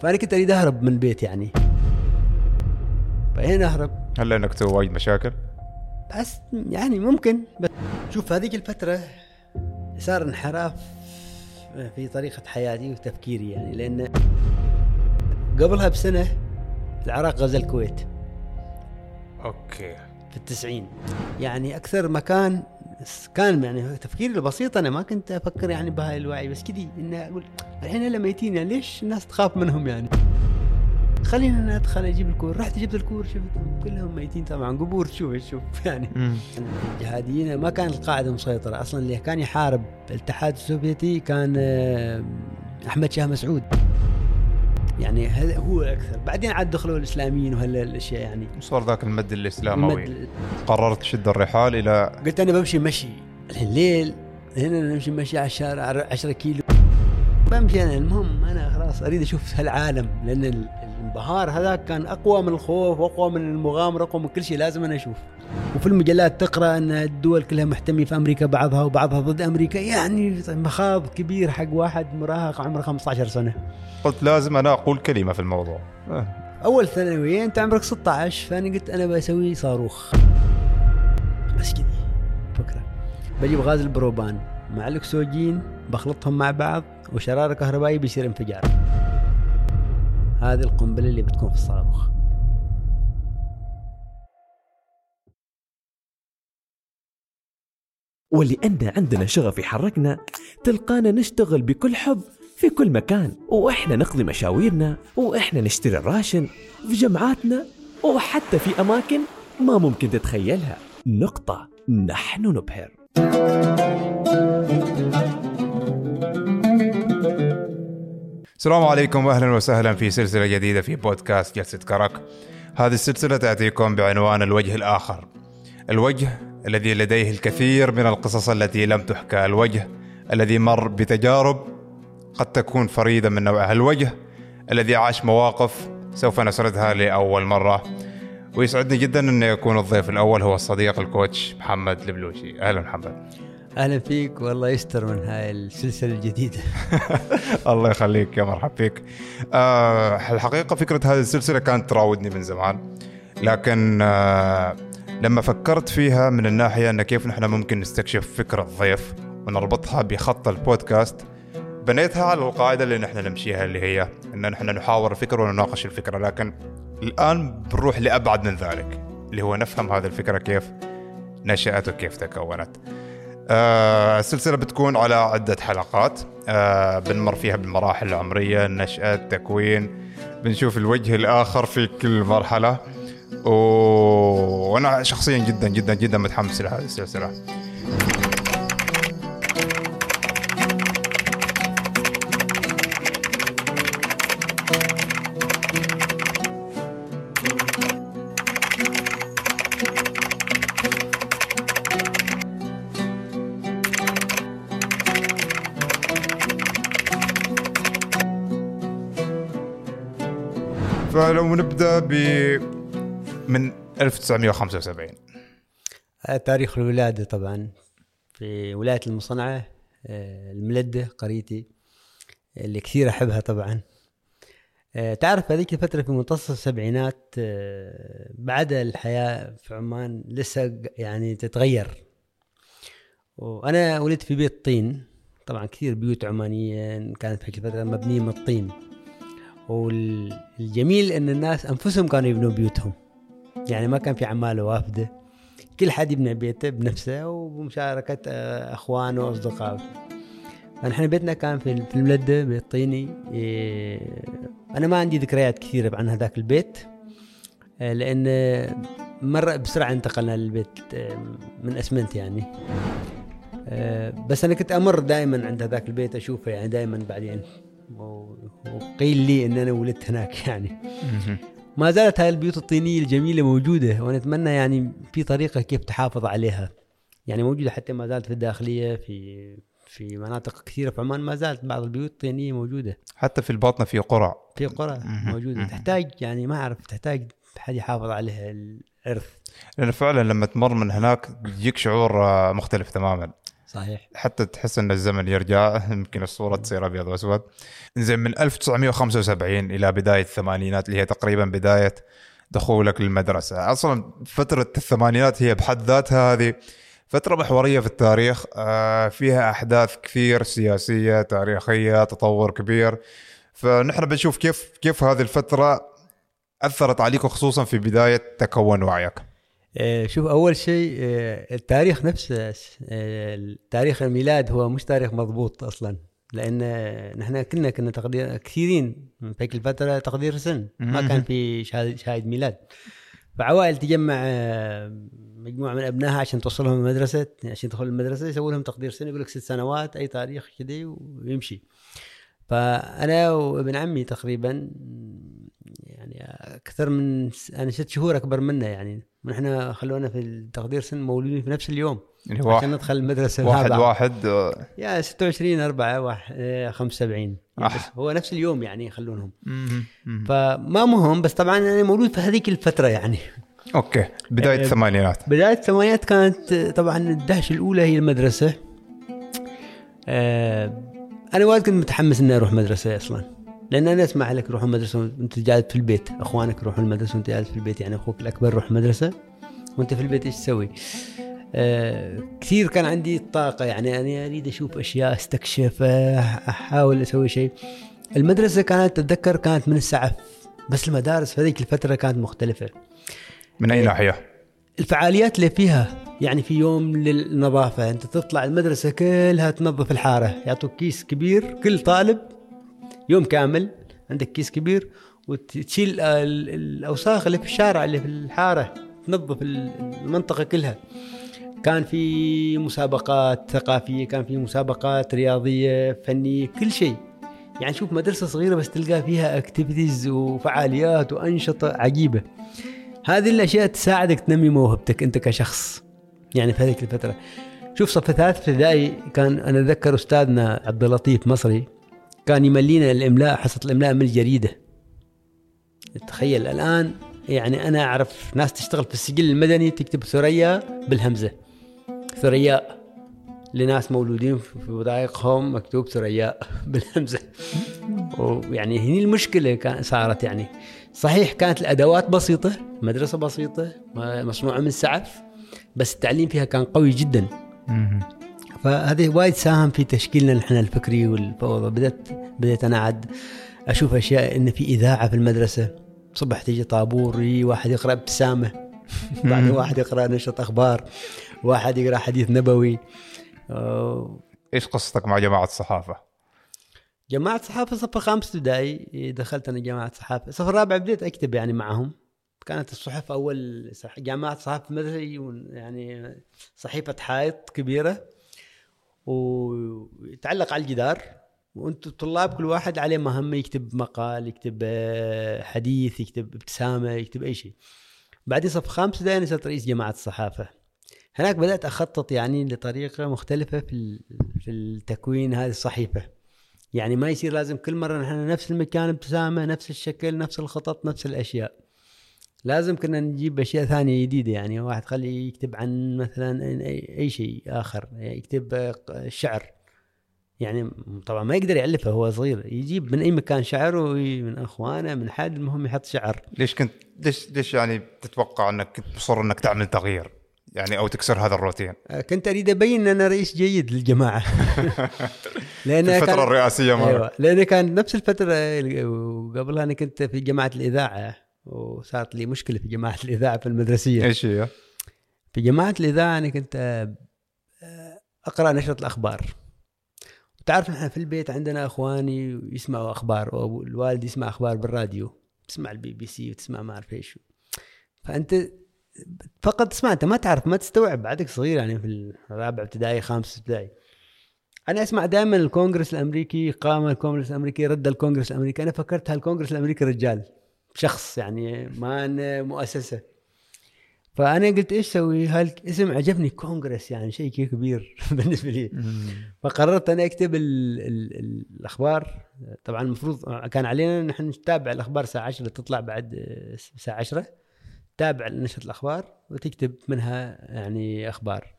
فانا كنت اريد اهرب من البيت يعني؟ فهنا اهرب. هل لأنك تسوي وايد مشاكل؟ بس يعني ممكن بس شوف هذيك الفترة صار انحراف في طريقة حياتي وتفكيري يعني لأن قبلها بسنة العراق غزا الكويت. okay. في التسعين. يعني أكثر مكان كان يعني تفكيري البسيط أنا ما كنت أفكر يعني بهاي الوعي بس كذي إن أقول الحين هلا ميتين يعني ليش الناس تخاف منهم يعني؟ خلينا ندخل أجيب الكور رحت جبت الكور شفتهم كلهم ميتين طبعا قبور تشوف تشوف يعني. الجهاديين ما كانت القاعدة مسيطرة أصلا اللي كان يحارب الاتحاد السوفيتي كان آه، أحمد شاه مسعود. يعني هذا هو أكثر بعدين عاد دخلوا الإسلاميين وهلا الاشياء يعني. وصار ذاك المد الإسلاموي. المد- قررت تشد الرحال إلى قلت أنا بمشي مشي. الليل هنا نمشي مشي على الشارع 10 كيلو. بمشي أنا. المهم أنا خلاص أريد أشوف هالعالم. لأن ال- الانبهار هذاك كان أقوى من الخوف وأقوى من المغامرة أقوى من كل شيء. لازم أنا أشوف. وفي المجلات تقرأ أن الدول كلها محتميه في أمريكا بعضها وبعضها ضد أمريكا. يعني مخاض كبير حق واحد مراهق عمره 15 سنة. قلت لازم أنا أقول كلمة في الموضوع. آه. أول ثانويه أنت عمرك 16 فانا قلت أنا بسوي صاروخ. بس كذي. فكرة. بجيب غاز البروبان مع الأكسجين بخلطهم مع بعض وشرارة كهربائية بيصير انفجار. هذه القنبلة اللي بتكون في الصاروخ. ولأن عندنا شغف يحركنا تلقانا نشتغل بكل حب في كل مكان وإحنا نقضي مشاويرنا وإحنا نشتري الراشن في جمعاتنا وحتى في أماكن ما ممكن تتخيلها نقطة نحن نبهر السلام عليكم واهلا وسهلا في سلسلة جديدة في بودكاست جلسة كرك. هذه السلسلة تأتيكم بعنوان الوجه الآخر. الوجه الذي لديه الكثير من القصص التي لم تحكى، الوجه الذي مر بتجارب قد تكون فريدة من نوعها، الوجه الذي عاش مواقف سوف نسردها لأول مرة. ويسعدني جدا أن يكون الضيف الأول هو الصديق الكوتش محمد البلوشي، أهلا محمد. أهلا فيك والله يستر من هاي السلسلة الجديدة الله يخليك يا مرحب فيك آه الحقيقة فكرة هذه السلسلة كانت تراودني من زمان لكن آه لما فكرت فيها من الناحية أن كيف نحن ممكن نستكشف فكرة الضيف ونربطها بخط البودكاست بنيتها على القاعدة اللي نحن نمشيها اللي هي أن نحن نحاور الفكرة ونناقش الفكرة. لكن الآن بنروح لأبعد من ذلك اللي هو نفهم هذه الفكرة كيف نشأت وكيف تكونت. آه السلسلة بتكون على عدة حلقات. آه بنمر فيها بالمراحل العمرية النشأة التكوين. بنشوف الوجه الآخر في كل مرحلة. و... وأنا شخصيا جدا جدا جدا متحمس لهذه السلسلة فلو نبدأ ب من 1975 هذا تاريخ الولادة طبعا. في ولاية المصنعة آه، الملدة قريتي اللي كثير أحبها طبعا. آه، تعرف هذيك الفترة في منتصف السبعينات آه، بعد الحياة في عمان لسه يعني تتغير. وأنا ولدت في بيت طين. طبعا كثير بيوت عمانية كانت في الفترة مبنية من الطين. والجميل إن الناس أنفسهم كانوا يبنوا بيوتهم. يعني ما كان في عماله وافده. كل حد يبني بيته بنفسه وبمشاركة آه، أخوانه وأصدقائه. فنحن بيتنا كان في الملده بيت طيني إيه، أنا ما عندي ذكريات كثيرة عن هذاك البيت آه، لأن مرة بسرعة انتقلنا للبيت آه، من أسمنت يعني. بس أنا كنت أمر دائما عند هذاك البيت أشوفه يعني دائما بعدين. وقيل لي إن أنا ولدت هناك يعني. ما زالت هاي البيوت الطينية الجميلة موجودة وأنا اتمنى يعني في طريقة كيف تحافظ عليها. يعني موجودة حتى ما زالت في الداخلية في في مناطق كثيرة في عمان ما زالت بعض البيوت الطينية موجودة. حتى في الباطنة في قرى. في قرى. موجودة. تحتاج يعني ما أعرف تحتاج حد يحافظ عليها الإرث. لأن فعلا لما تمر من هناك يجيك شعور آه، مختلف تماما. صحيح. حتى تحس إن الزمن يرجع يمكن الصورة تصير أبيض وأسود. زين من 1975 إلى بداية الثمانينات اللي هي تقريبا بداية دخولك للمدرسة. أصلا فترة الثمانينات هي بحد ذاتها هذه فترة محورية في التاريخ. آه، فيها أحداث كثير سياسية تاريخية تطور كبير. فنحن بنشوف كيف كيف هذه الفترة أثرت عليكم خصوصا في بداية تكون وعيك. شوف أول شيء آه، التاريخ نفسه آه، تاريخ الميلاد هو مش تاريخ مضبوط أصلا لأن نحن كنا كنا تقدير كثيرين في الفترة تقدير سن ما. كان في شهادة ميلاد. فعوائل تجمع مجموعة من أبنائها عشان توصلهم المدرسة عشان تدخل المدرسة يسوي لهم تقدير سن يقول لك ست سنوات أي تاريخ كذي ويمشي. فأنا وابن عمي تقريبا يعني أكثر من أنا ست شهور أكبر منا يعني. ونحن خلونا في التقدير سن مولودين في نفس اليوم. يعني عشان واحد ندخل المدرسة واحد بعض. واحد آه، يا 26 4 واحد- آه، 75 يعني. بس هو نفس اليوم يعني يخلونهم. فما مهم. بس طبعا أنا مولود في هذيك الفترة يعني. أوكي. بداية آه، الثمانينات. بداية الثمانينات كانت آه، طبعا الدهشه الأولى هي المدرسة. آه، أنا وايد كنت متحمس إني أروح مدرسة أصلا. لأن أنا أسمع لك روحوا مدرسه وانت جالس في البيت. أخوانك يروحوا المدرسة وأنت جالس في البيت. يعني أخوك الأكبر يروح المدرسة وأنت في البيت إيش تسوي؟ آه كثير كان عندي طاقة. يعني أنا أريد أشوف أشياء استكشف آه، أحاول أسوي شيء. المدرسة كانت اتذكر كانت من السعف. بس المدارس في هذيك الفترة كانت مختلفة. من أي ناحية؟ الفعاليات اللي فيها يعني في يوم للنظافة أنت تطلع المدرسة كلها تنظف الحارة يعطوك كيس كبير كل طالب يوم كامل عندك كيس كبير وتشيل ال- الأوساخ اللي في الشارع اللي في الحارة تنظف ال- المنطقة كلها. كان في مسابقات ثقافية كان في مسابقات رياضية فنية كل شيء. يعني شوف مدرسة صغيرة بس تلقى فيها activities وفعاليات وأنشطة عجيبة. هذه الأشياء تساعدك تنمي موهبتك أنت كشخص. يعني في هذيك الفترة. شوف صف ثالث ابتدائي كان أنا أتذكر أستاذنا عبد اللطيف مصري. كان يملينا الإملاء حصة الإملاء من الجريدة. تخيل الآن يعني أنا أعرف ناس تشتغل في السجل المدني تكتب ثريا بالهمزة. ثرياء لناس مولودين في وثائقهم مكتوب ثرياء بالهمزة. ويعني هني المشكلة كان صارت يعني. صحيح كانت الأدوات بسيطة مدرسة بسيطة مصنوعة من سعف بس التعليم فيها كان قوي جدا. مم. فهذا وايد ساهم في تشكيلنا نحن الفكري والفوضى. بدأت بدأت أنا عاد أشوف أشياء إن في إذاعة في المدرسة. صبح تيجي طابور يجي واحد يقرأ ابتسامة. بعدين واحد يقرأ نشرة أخبار. واحد يقرأ حديث نبوي. آه، إيش قصتك مع جماعة الصحافة؟ جماعة صحافة صف خامس ابتدائي. دخلت أنا جماعة صحافة صف الرابع بديت أكتب يعني معهم. كانت الصحف أول جامعة صحافة يجون يعني صحيفة حائط كبيرة. ويتعلق على الجدار وأنتم الطلاب كل واحد عليه مهمة يكتب مقال يكتب آه، حديث يكتب ابتسامة يكتب أي شيء. بعدين صف خامس ابتدائي صرت رئيس جماعة الصحافة. هناك بدأت أخطط يعني لطريقة مختلفة في في التكوين هذه الصحيفة. يعني ما يصير لازم كل مرة نحن نفس المكان ابتسامة نفس الشكل نفس الخطط نفس الأشياء. لازم كنا نجيب أشياء ثانية جديدة يعني واحد خليه يكتب عن مثلا أي شيء آخر يكتب آه، شعر. يعني طبعا ما يقدر يألفه هو صغير. يجيب من أي مكان شعر من أخوانه من حد المهم يحط شعر. ليش كنت ليش ليش يعني تتوقع إنك كنت مصر إنك تعمل تغيير؟ يعني أو تكسر هذا الروتين؟ آه، كنت أريد أبين أن أنا رئيس جيد للجماعة. لأن في الفترة كان- الرئاسية مرة أيوه. لأن كان نفس الفترة وقبلها أنا كنت في جماعة الإذاعة. وصارت لي مشكلة في جماعة الإذاعة في المدرسية. إيش هي؟ في جماعة الإذاعة أنا كنت آه، أقرأ نشرة الأخبار. وتعرف نحن في البيت عندنا إخواني يسمعوا أخبار أو الوالد يسمع أخبار بالراديو تسمع البي بي سي وتسمع ما أعرف إيش. فأنت فقط تسمع أنت ما تعرف ما تستوعب بعدك صغير يعني في الرابع ابتدائي خامس ابتدائي. أنا أسمع دائما الكونغرس الأمريكي قام الكونغرس الأمريكي رد الكونغرس الأمريكي. أنا فكرت هالكونغرس الأمريكي رجال. شخص يعني ما إنه مؤسسة. فأنا قلت إيش أسوي؟ هالاسم عجبني؟ كونغرس يعني شيء كبير بالنسبة لي. فقررت أنا أكتب ال ال ال الأخبار. طبعا المفروض كان علينا نحن نتابع الأخبار الساعة 10 تطلع بعد الساعة 10 تابع نشرة الأخبار وتكتب منها يعني أخبار.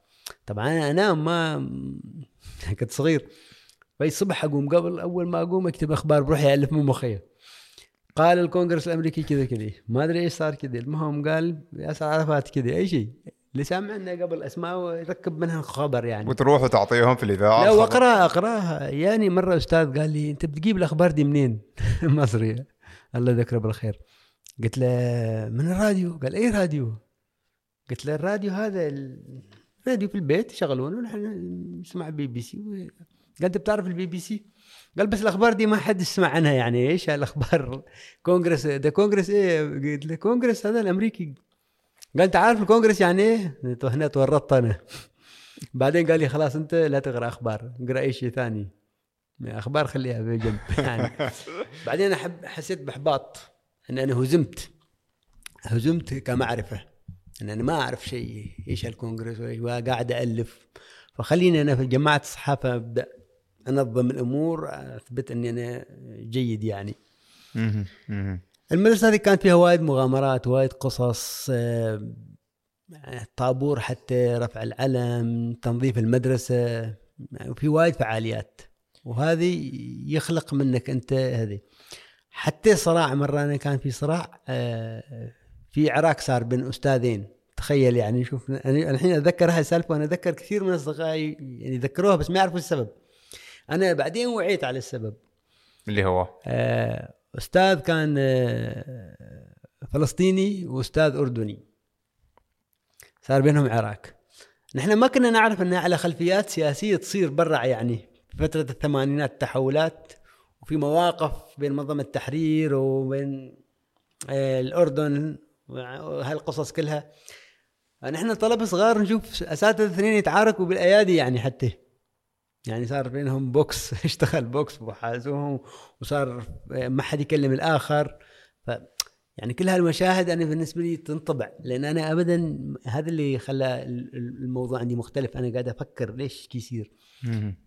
طبعا أنا أنام ما كنت صغير. فاي الصبح أقوم قبل أول ما أقوم أكتب أخبار بروحي ألف من مخي. قال الكونغرس الأمريكي كذا كذا. ما أدري إيش صار كذا. المهم قال ياسر عرفات كذا. أي شيء. اللي سامعنا قبل أسماء ويركب منها خبر يعني. وتروح وتعطيهم في الإذاعة لا. واقراها اقراها يعني مرة أستاذ قال لي أنت بتجيب الأخبار دي منين؟ مصري. الله يذكره بالخير. قلت له من الراديو. قال أي راديو؟ قلت له الراديو هذا الراديو في البيت يشغلونه. ونحن نسمع بي بي سي. قال أنت بتعرف البي بي سي؟ قال بس الأخبار دي ما حد يسمع عنها يعني. إيش الاخبار كونغرس ده كونغرس إيه؟ قلت له كونغرس هذا الأمريكي. قال أنت عارف الكونغرس يعني إيه؟ هنا تورطت أنا. بعدين قال لي خلاص أنت لا تقرأ أخبار اقرأ أي شيء ثاني. أخبار خليها بجنب يعني بعدين احب حسيت بإحباط. إن أنا هزمت. هزمت كمعرفة. إن أنا ما أعرف شيء إيش الكونغرس وإيش وقاعد الف فخليني أنا في جماعة الصحافة أبدأ. انظم الأمور أثبت إني أنا جيد يعني. المدرسة هذه كانت فيها وايد مغامرات وايد قصص آه، طابور حتى رفع العلم تنظيف المدرسة وفي وايد فعاليات. وهذه يخلق منك أنت هذه. حتى صراع مرة أنا كان في صراع آه، في عراك صار بين أستاذين. تخيل يعني شوف أنا الحين أتذكر هاي السالفة وأنا أتذكر كثير من اصدقائي يعني ذكروها بس ما يعرفوا السبب. أنا بعدين وعيت على السبب. اللي هو؟ آه، أستاذ كان آه، فلسطيني وأستاذ أردني. صار بينهم عراك. نحن ما كنا نعرف ان على خلفيات سياسية تصير برا يعني في فترة الثمانينات تحولات وفي مواقف بين منظمة التحرير وبين آه، الأردن وهالقصص كلها. نحن طلبة صغار نشوف أساتذة اثنين يتعاركوا بالأيادي يعني حتى. يعني صار بينهم بوكس اشتغل بوكس وحازوهم وصار ما حد يكلم الآخر. ف يعني كل هالمشاهد أنا بالنسبة لي تنطبع لأن أنا ابدا هذا اللي خلى ال- ال- الموضوع عندي مختلف. أنا قاعد أفكر ليش يصير.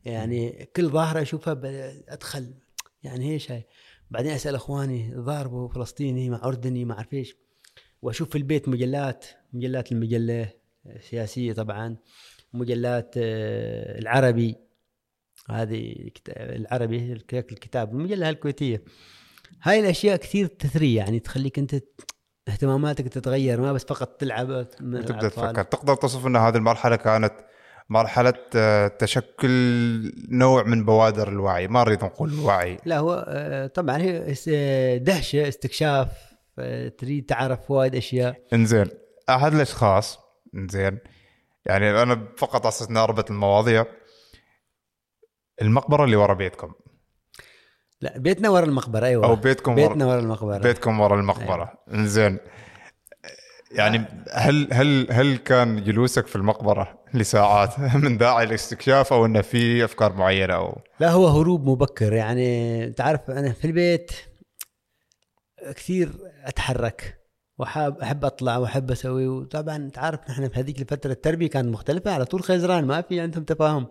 يعني كل ظاهرة أشوفها أدخل. يعني إيش هاي؟ بعدين أسأل أخواني ضاربوا فلسطيني مع أردني ما أعرف إيش. وأشوف في البيت مجلات مجلات المجلة سياسيه طبعا مجلات آه، العربي. هذه العربي الك- الكتاب المجلة الكويتية. هاي الأشياء كثير تثري يعني تخليك أنت ت- اهتماماتك تتغير ما بس فقط تلعب وتبدا الأطفال. تفكر. تقدر تصف إن هذه المرحلة كانت مرحلة آه، تشكل نوع من بوادر الوعي ما نريد نقول الوعي. لا هو آه، طبعا هي آه، دهشة استكشاف آه، تريد تعرف وايد أشياء. إنزين. أحد الأشخاص إنزين يعني أنا فقط أساس اني أربط المواضيع. المقبرة اللي ورا بيتكم. لا بيتنا ورا المقبرة أيوه. أو بيتكم بيتنا ورا المقبرة. بيتكم ورا المقبرة. إنزين. يعني هل هل هل كان جلوسك في المقبرة لساعات من داعي الاستكشاف أو إنه في أفكار معينة أو لا هو هروب مبكر. يعني تعرف أنا في البيت كثير أتحرك وحاب أحب أطلع وأحب أسوي. وطبعا تعرف نحن في هذيك الفترة التربية كانت مختلفة على طول خزران ما في عندهم تفاهم.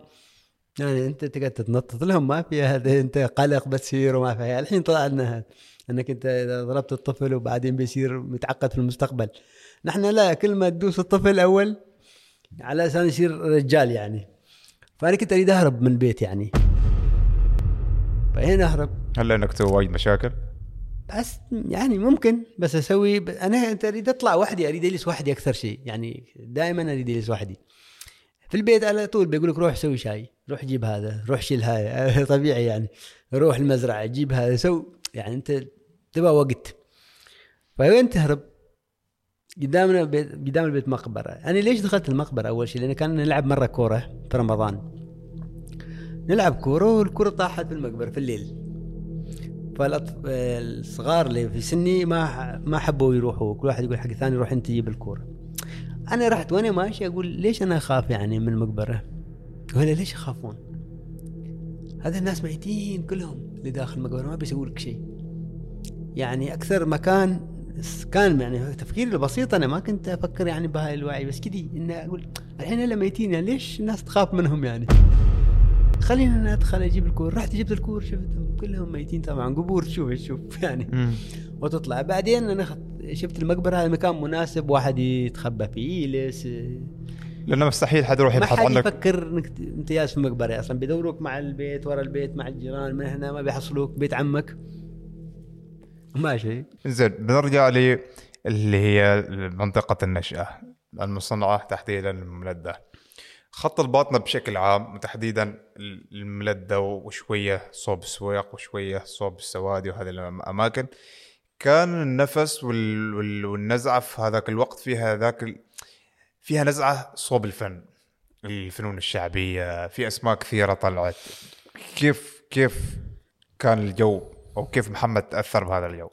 يعني أنت تقعد تتنطط لهم ما في هذا أنت قلق بتصير وما في الحين طلع لنا هذا أنك أنت إذا ضربت الطفل وبعدين بيصير متعقد في المستقبل. نحن لا كل ما تدوس الطفل أول على أساس يصير رجال يعني. فأنا كنت أريد أهرب من البيت يعني. فهنا أهرب. هل لأنك تسوي وايد مشاكل؟ بس يعني ممكن بس أسوي ب... أنا أنت أريد أطلع وحدي أريد أجلس وحدي أكثر شيء يعني. دائما أريد أجلس وحدي. في البيت على طول بيقول لك روح سوي شاي روح جيب هذا روح شيل هاي. طبيعي يعني. روح المزرعة جيب هذا سو يعني أنت تبغى وقت. فوين تهرب؟ قدامنا بيت قدام البيت مقبرة. أنا ليش دخلت المقبرة أول شيء لأن كان نلعب مرة كورة في رمضان. نلعب كورة والكوره طاحت في المقبرة في الليل. فالصغار اللي في سني ما ما حبوا يروحوا. كل واحد يقول حق الثاني روح أنت جيب الكورة. أنا رحت وأنا ماشي أقول ليش أنا أخاف يعني من المقبرة؟ ولا ليش يخافون؟ هذا الناس ميتين كلهم اللي داخل المقبرة ما بيسووا لك شيء. يعني أكثر مكان كان يعني تفكيري البسيط أنا ما كنت أفكر يعني بهاي الوعي بس كذي إني أقول الحين هلا ميتين يعني ليش الناس تخاف منهم يعني؟ خلينا أنا أدخل أجيب الكور. رحت جبت الكور شفتهم كلهم ميتين طبعا قبور تشوف تشوف يعني. وتطلع. بعدين أنا خط- شفت المقبرة هذا مكان مناسب واحد يتخبى فيه يجلس لأنه مستحيل حد يروح ما يبحث حد عنك يفكر إنك انت جالس في مقبره أصلا بيدوروك مع البيت ورا البيت مع الجيران من هنا ما بيحصلوك بيت عمك. ماشي. زين بنرجع لي اللي هي منطقة النشأة المصنعة تحديدا الملدة. خط الباطنة بشكل عام وتحديدا الملدة وشوية صوب السويق وشوية صوب السوادي وهذه الأماكن. كان النفس وال... وال... والنزعة في هذاك الوقت فيها ذاك ال... فيها نزعة صوب الفن الفنون الشعبية في أسماء كثيرة طلعت. كيف كيف كان الجو أو كيف محمد تأثر بهذا الجو؟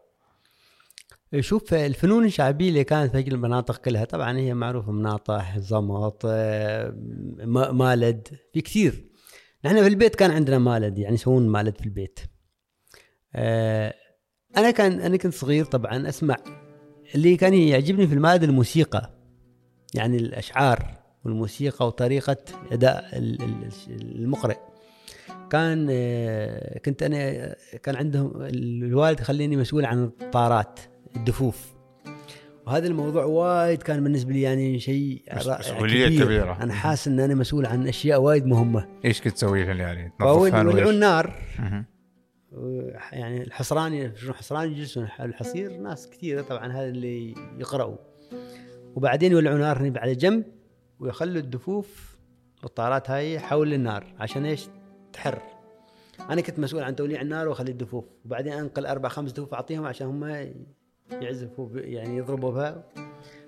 شوف الفنون الشعبية اللي كانت في المناطق كلها طبعا هي معروفة مناطح زمط مالد في كثير. نحن في البيت كان عندنا مالد يعني يسوون مالد في البيت. آه، أنا كان أنا كنت صغير طبعا أسمع اللي كان يعجبني في المالد الموسيقى يعني الأشعار والموسيقى وطريقة أداء ال- ال- المقرئ كان آه، كنت أنا كان عندهم الوالد خليني مسؤول عن الطارات الدفوف وهذا الموضوع وايد كان بالنسبة لي يعني شيء مس- رائع مسؤولية كبير. كبيرة. أنا حاسس إن أنا مسؤول عن أشياء وايد مهمة إيش كنت تسوي لهم يعني؟ تنظفها يولعون؟ نار. يعني الحصران يجلسون حصران يجلسون الحصير ناس كثيرة طبعا هذا اللي يقرأوا. وبعدين يولعون نار هنا على جنب ويخلوا الدفوف والطارات هاي حول النار عشان إيش؟ تحر. أنا كنت مسؤول عن توليع النار وأخلي الدفوف وبعدين أنقل أربع خمس دفوف أعطيهم عشان هم يعزفوا يعني يضربوا بها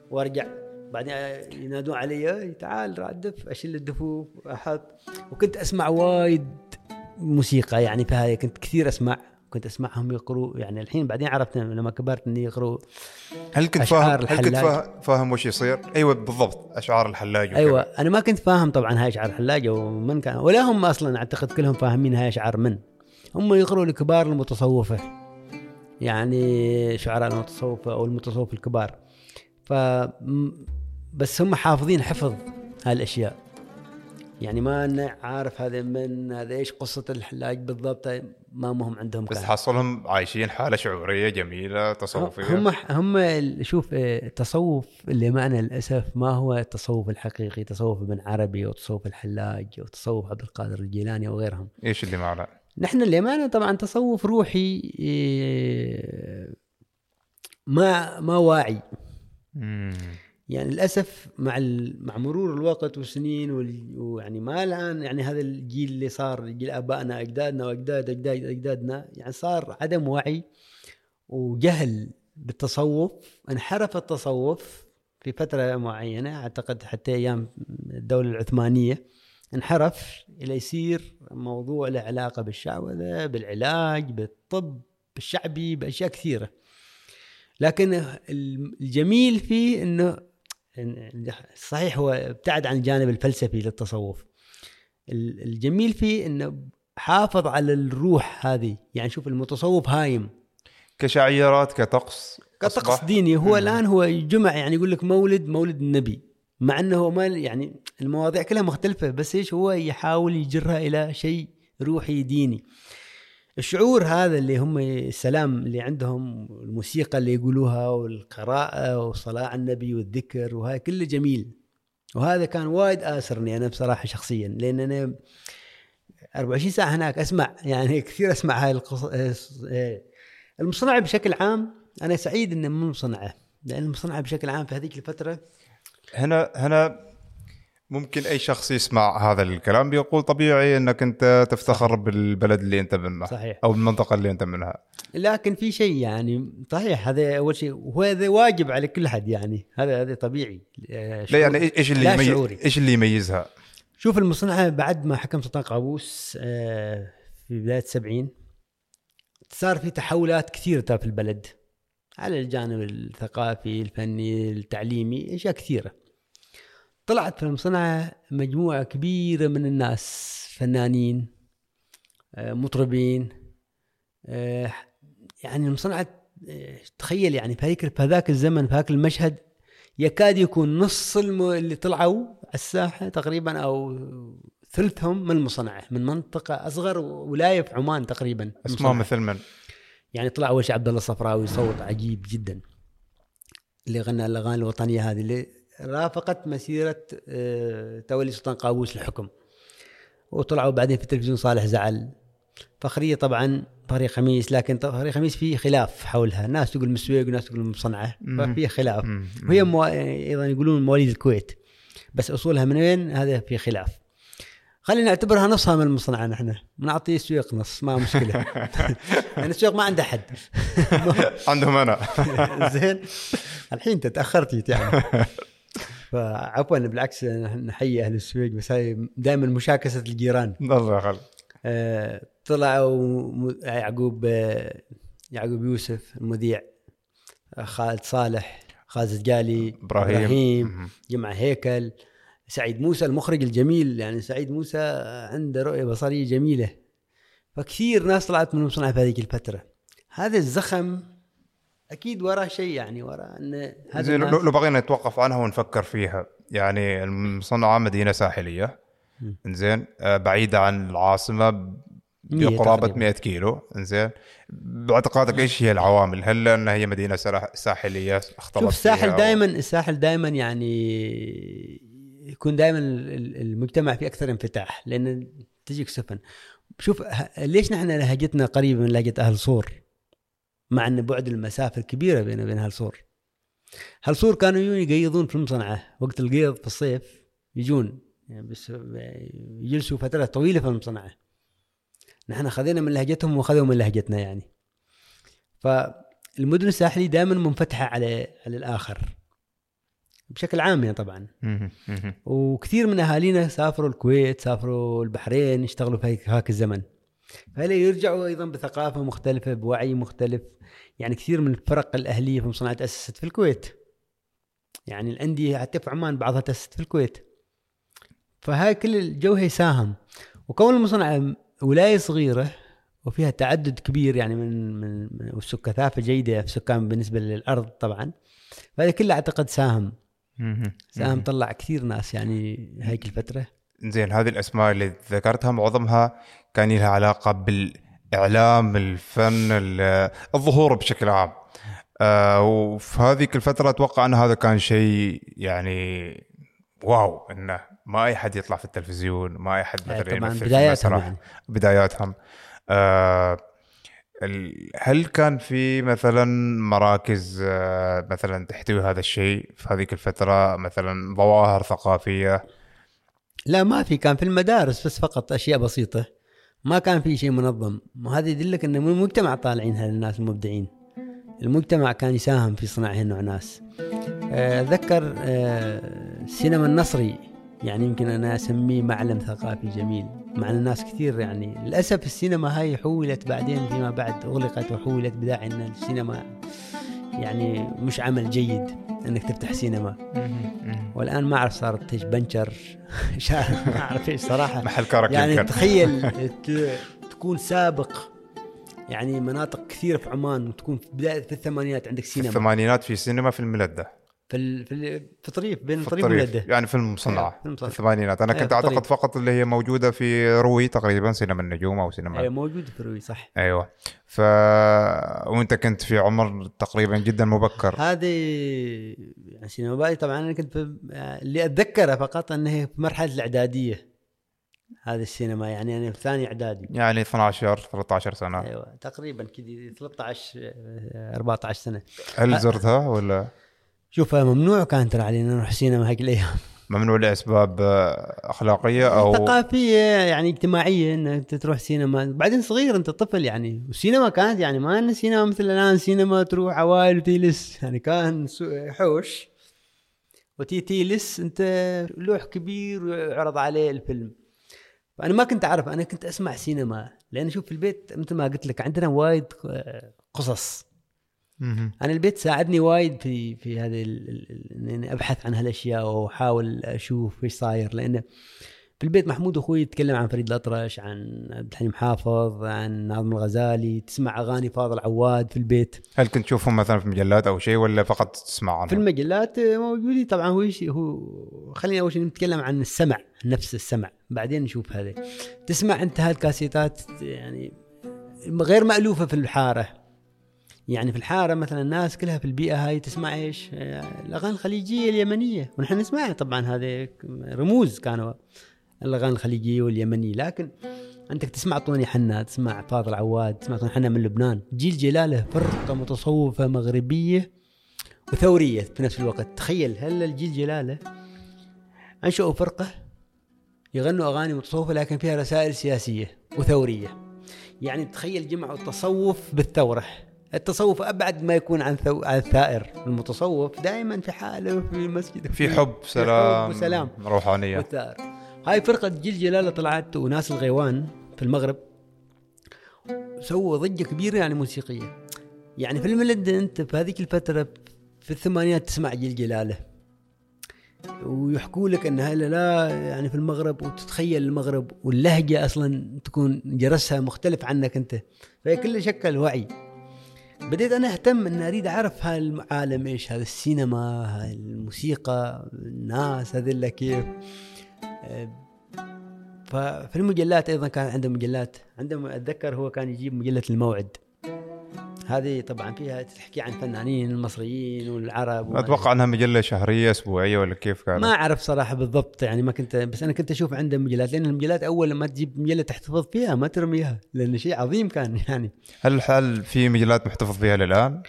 وأرجع. بعدين ينادون علي تعال رادف اشيل الدفوف أحط. وكنت أسمع وايد موسيقى يعني في هاي كنت كثير أسمع كنت أسمعهم يقروا يعني الحين بعدين عرفت لما كبرت إني يقروا هل كنت فاهم هل كنت الحلاج. فاهم, وش يصير؟ أيوه بالضبط أشعار الحلاج. أيوه أنا ما كنت فاهم طبعا هاي أشعار حلاجه ومن كان ولا هم أصلا أعتقد كلهم فاهمين هاي أشعار من هم يقروا الكبار المتصوفة يعني شعراء المتصوفة أو المتصوف الكبار ف بس هم حافظين حفظ هاي الاشياء يعني ما أنا عارف هذا من هذا إيش قصة الحلاج بالضبط ما مهم عندهم بس. تحصلهم عايشين حالة شعورية جميلة تصوفيه هم هم شوف آه، التصوف اللي معنا للاسف ما هو التصوف الحقيقي تصوف ابن عربي وتصوف الحلاج وتصوف عبد القادر الجيلاني وغيرهم إيش اللي معنا؟ نحن اللي معنا طبعا تصوف روحي آه، ما ما واعي يعني للأسف مع مع مرور الوقت والسنين وال- ويعني ما الآن يعني هذا الجيل اللي صار جيل آبائنا أجدادنا واجداد اجداد أجدادنا يعني صار عدم وعي وجهل بالتصوف انحرف التصوف في فترة معينة أعتقد حتى أيام الدولة العثمانية انحرف إلى يصير موضوع له علاقة بالشعوذة بالعلاج بالطب الشعبي بأشياء كثيرة. لكن الجميل فيه إنه صحيح هو ابتعد عن الجانب الفلسفي للتصوف. ال- الجميل فيه إنه حافظ على الروح هذه. يعني شوف المتصوف هايم. كشعيرات كطقس كطقس؟ ديني. هو الآن هو جمع يعني يقول لك مولد مولد النبي. مع إنه هو ما يعني المواضيع كلها مختلفة بس إيش هو؟ يحاول يجرها إلى شيء روحي ديني. الشعور هذا اللي هم السلام اللي عندهم الموسيقى اللي يقولوها والقراءة والصلاة على النبي والذكر وهذا كله جميل. وهذا كان وايد آسرني أنا بصراحة شخصيا لأن أنا 24 ساعة هناك أسمع يعني كثير أسمع هاي القصص المصنعة بشكل عام أنا سعيد إن مو مصنعة لأن المصنعة بشكل عام في هذيك الفترة هنا هنا ممكن أي شخص يسمع هذا الكلام بيقول طبيعي أنك أنت تفتخر بالبلد اللي أنت منه صحيح. أو المنطقة اللي أنت منها لكن في شيء يعني صحيح هذا أول شيء وهذا واجب على كل حد يعني هذا هذا طبيعي آه، لا يعني إيش اللي يميز. إيش اللي يميزها؟ شوف المصنعة بعد ما حكم سلطان قابوس آه، في بداية السبعين صار في تحولات كثيرة ترى في البلد على الجانب الثقافي الفني التعليمي أشياء كثيرة طلعت في المصنعة مجموعة كبيرة من الناس فنانين آه، مطربين آه، يعني المصنعة آه، تخيل يعني في هذاك الزمن في هذاك المشهد يكاد يكون نص. اللي طلعوا على الساحة تقريبا أو ثلثهم من المصنعه من منطقة أصغر ولاية في عمان تقريبا المصنعة. مثل من؟ يعني طلع أول شيء عبد الله الصفراوي صوت عجيب جدا اللي غنى الأغاني الوطنية هذه اللي رافقت مسيرة آه، تولي سلطان قابوس للحكم وطلعوا بعدين في التلفزيون صالح زعل. فخرية طبعا فخريه خميس لكن فخريه خميس في خلاف حولها. ناس تقول مسويق وناس تقول مم. ففي خلاف. وهي مو... أيضا يقولون مواليد الكويت. بس أصولها من وين؟ هذا في خلاف. خلينا نعتبرها نصها من المصنع نحن. نعطي السويق نص ما مشكلة. يعني السويق ما عنده حد. عندهم أنا. زين. الحين أنت تأخرت جيت يعني فعفوا بالعكس نحيي أهل السويق بس هاي دائما مشاكسة الجيران. الله يخليك. آه، طلعوا يعقوب آه، يعقوب يوسف المذيع آه، خالد صالح خالد زجالي إبراهيم. إبراهيم مم. جمعة هيكل سعيد موسى المخرج الجميل. يعني سعيد موسى عنده رؤية بصرية جميلة. فكثير ناس طلعت من المصنع في هذيك الفترة. هذا الزخم أكيد وراه شيء يعني وراه أن هذا لو لو بغينا نتوقف عنها ونفكر فيها يعني المصنعة مدينة ساحلية مم. زين بعيدة عن العاصمة مية بقرابة تقريباً. 100 كيلو زين باعتقادك إيش هي العوامل؟ هل لأنها هي مدينة سرا- ساحلية اختلط شوف الساحل دائما الساحل دائما يعني يكون دائما المجتمع فيه أكثر انفتاح لأن تجيك سفن شوف ليش نحن لهجتنا قريبة من لهجة أهل صور مع أن بعد المسافة الكبيره بين وبين أهل صور أهل صور كانوا يجون يقيضون في المصنعة. وقت القيض في الصيف يجون يعني بس يجلسوا فترة طويلة في المصنعة. نحن خذينا من لهجتهم وخذوا من لهجتنا يعني. فالمدن الساحليه دائما منفتحة على على الآخر. بشكل عام يعني طبعا. وكثير من أهالينا سافروا الكويت سافروا البحرين اشتغلوا في هاك الزمن. فهلا يرجعوا أيضا بثقافة مختلفة بوعي مختلف؟ يعني كثير من الفرق الأهلية في المصنعات تاسست في الكويت. يعني الأندية حتى في عمان بعضها تأسست في الكويت. فهاي كل الجو هي ساهم. وكون المصنع ولاية صغيرة وفيها تعدد كبير يعني من من من- والسك- كثافه جيدة في السكان بالنسبة للأرض طبعا فهذا كله أعتقد ساهم. ساهم طلع كثير ناس يعني هيك الفترة. زين هذه الأسماء اللي ذكرتها معظمها كان لها علاقة بالإعلام الفن ال- الظهور بشكل عام. آه وفي هذيك الفترة أتوقع أن هذا كان شيء يعني واو إنه ما أي حد يطلع في التلفزيون ما أي حد مثلا طبعا بداياتهم. يعني. بداياتهم. آه هل كان في مثلا مراكز آه، مثلا تحتوي هذا الشيء في هذيك الفترة مثلا ظواهر ثقافية؟ لا ما في. كان في المدارس بس فقط أشياء بسيطة. ما كان في شيء منظم. وهذا يدلك إن المجتمع طالعين هالناس المبدعين. المجتمع كان يساهم في صناعة هالنوع ناس. آه، أتذكر آه، السينما النصري. يعني يمكن أنا أسميه معلم ثقافي جميل. مع الناس كثير يعني. للأسف السينما هاي حولت بعدين فيما بعد. أغلقت وحولت بداعي إن السينما يعني مش عمل جيد إنك تفتح سينما. والآن ما أعرف صارت إيش بنشر. مش عارف. ما أعرف إيش صراحة. محل كرك يعني يمكن تخيل ت- تكون سابق. يعني مناطق كثيرة في عمان وتكون في بداية في الثمانينات عندك في سينما. الثمانينات في سينما في الملده في في, في طريف بين في الطريف الطريف واليده يعني في المصنعه في في. الثمانينات. أنا أيوة، كنت. أعتقد فقط اللي هي موجودة في روي تقريبا سينما النجوم أو سينما. أيوه موجود في روي صح. أيوه. ف وأنت كنت في عمر تقريبا جدا مبكر. هذه يعني سينما بالي طبعا أنا كنت في اللي أتذكره فقط انه هي في مرحلة الإعدادية هذه السينما يعني أنا في ثاني إعدادي. يعني 12 13 سنة. أيوه تقريبا كذي 13 آه، 14 سنة. هل زرتها ولا؟ شوف ممنوع كان ترى علينا نروح سينما هيك الأيام. ممنوع لأسباب آه، أخلاقية أو ثقافية يعني اجتماعية إنك تروح سينما. بعدين صغير أنت طفل يعني. والسينما كانت يعني ما إن سينما مثل الآن سينما تروح عوائل وتجلس يعني كان حوش. وتي تجلس أنت لوح كبير ويعرض عليه الفيلم. فأنا ما كنت أعرف أنا كنت أسمع سينما. لأن شوف في البيت مثل ما قلت لك عندنا وايد آه، قصص. أنا البيت ساعدني وايد في في هذه ال- ال- ال- إني أبحث عن هالأشياء وأحاول أشوف إيش صاير لأن في البيت محمود أخوي يتكلم عن فريد الأطرش عن عبد الحليم حافظ عن ناظم الغزالي تسمع أغاني فاضل عواد في البيت. هل كنت تشوفهم مثلا في مجلات أو شيء ولا فقط تسمع عنهم؟ في المجلات موجودين. طبعا هو هو خلينا أول شيء نتكلم عن السمع نفس السمع بعدين نشوف هذا تسمع أنت هالكاسيتات يعني غير مألوفة في الحارة. يعني في الحارة مثلا الناس كلها في البيئة هاي تسمع إيش؟ آه، الأغاني الخليجية اليمنية. ونحن نسمعها طبعا هذه رموز كانوا الأغاني الخليجية واليمنية. لكن انت تسمع طوني حنا تسمع فاضل عواد تسمع طوني حنا من لبنان. جيل جلاله فرقة متصوفة مغربية وثورية في نفس الوقت. تخيل هل الجيل جلاله أنشأوا فرقة يغنوا أغاني متصوفة لكن فيها رسائل سياسية وثورية؟ يعني تخيل جمعوا التصوف بالثورة. التصوف أبعد ما يكون عن ثو... عن الثائر. المتصوف دائما في حاله في المسجد. في حب سلام وسلام. روحانية. والثائر. هاي فرقة جيل جلالة طلعت وناس الغيوان في المغرب سووا ضجة كبيرة يعني موسيقية. يعني في الملد أنت في هذيك الفترة في الثمانينات تسمع جيل جلالة. ويحكوا لك إن هلا لا يعني في المغرب وتتخيل المغرب واللهجة أصلا تكون جرسها مختلف عنك أنت. فهي كل شكل وعي. بديت أنا أهتم ان أريد أعرف هاي العالم إيش؟ هذا السينما الموسيقى الناس هذول كيف؟ ففي المجلات أيضا كان عنده مجلات. عنده أتذكر هو كان يجيب مجلة الموعد. هذه طبعا فيها تحكي عن فنانين المصريين والعرب أتوقع إنها مجلة شهرية أسبوعية ولا كيف كانت؟ ما أعرف صراحة بالضبط يعني ما كنت بس أنا كنت أشوف عنده مجلات لأن المجلات أول لما تجيب مجلة تحتفظ فيها ما ترميها لأن شيء عظيم كان يعني هل هل في مجلات محتفظ فيها للآن؟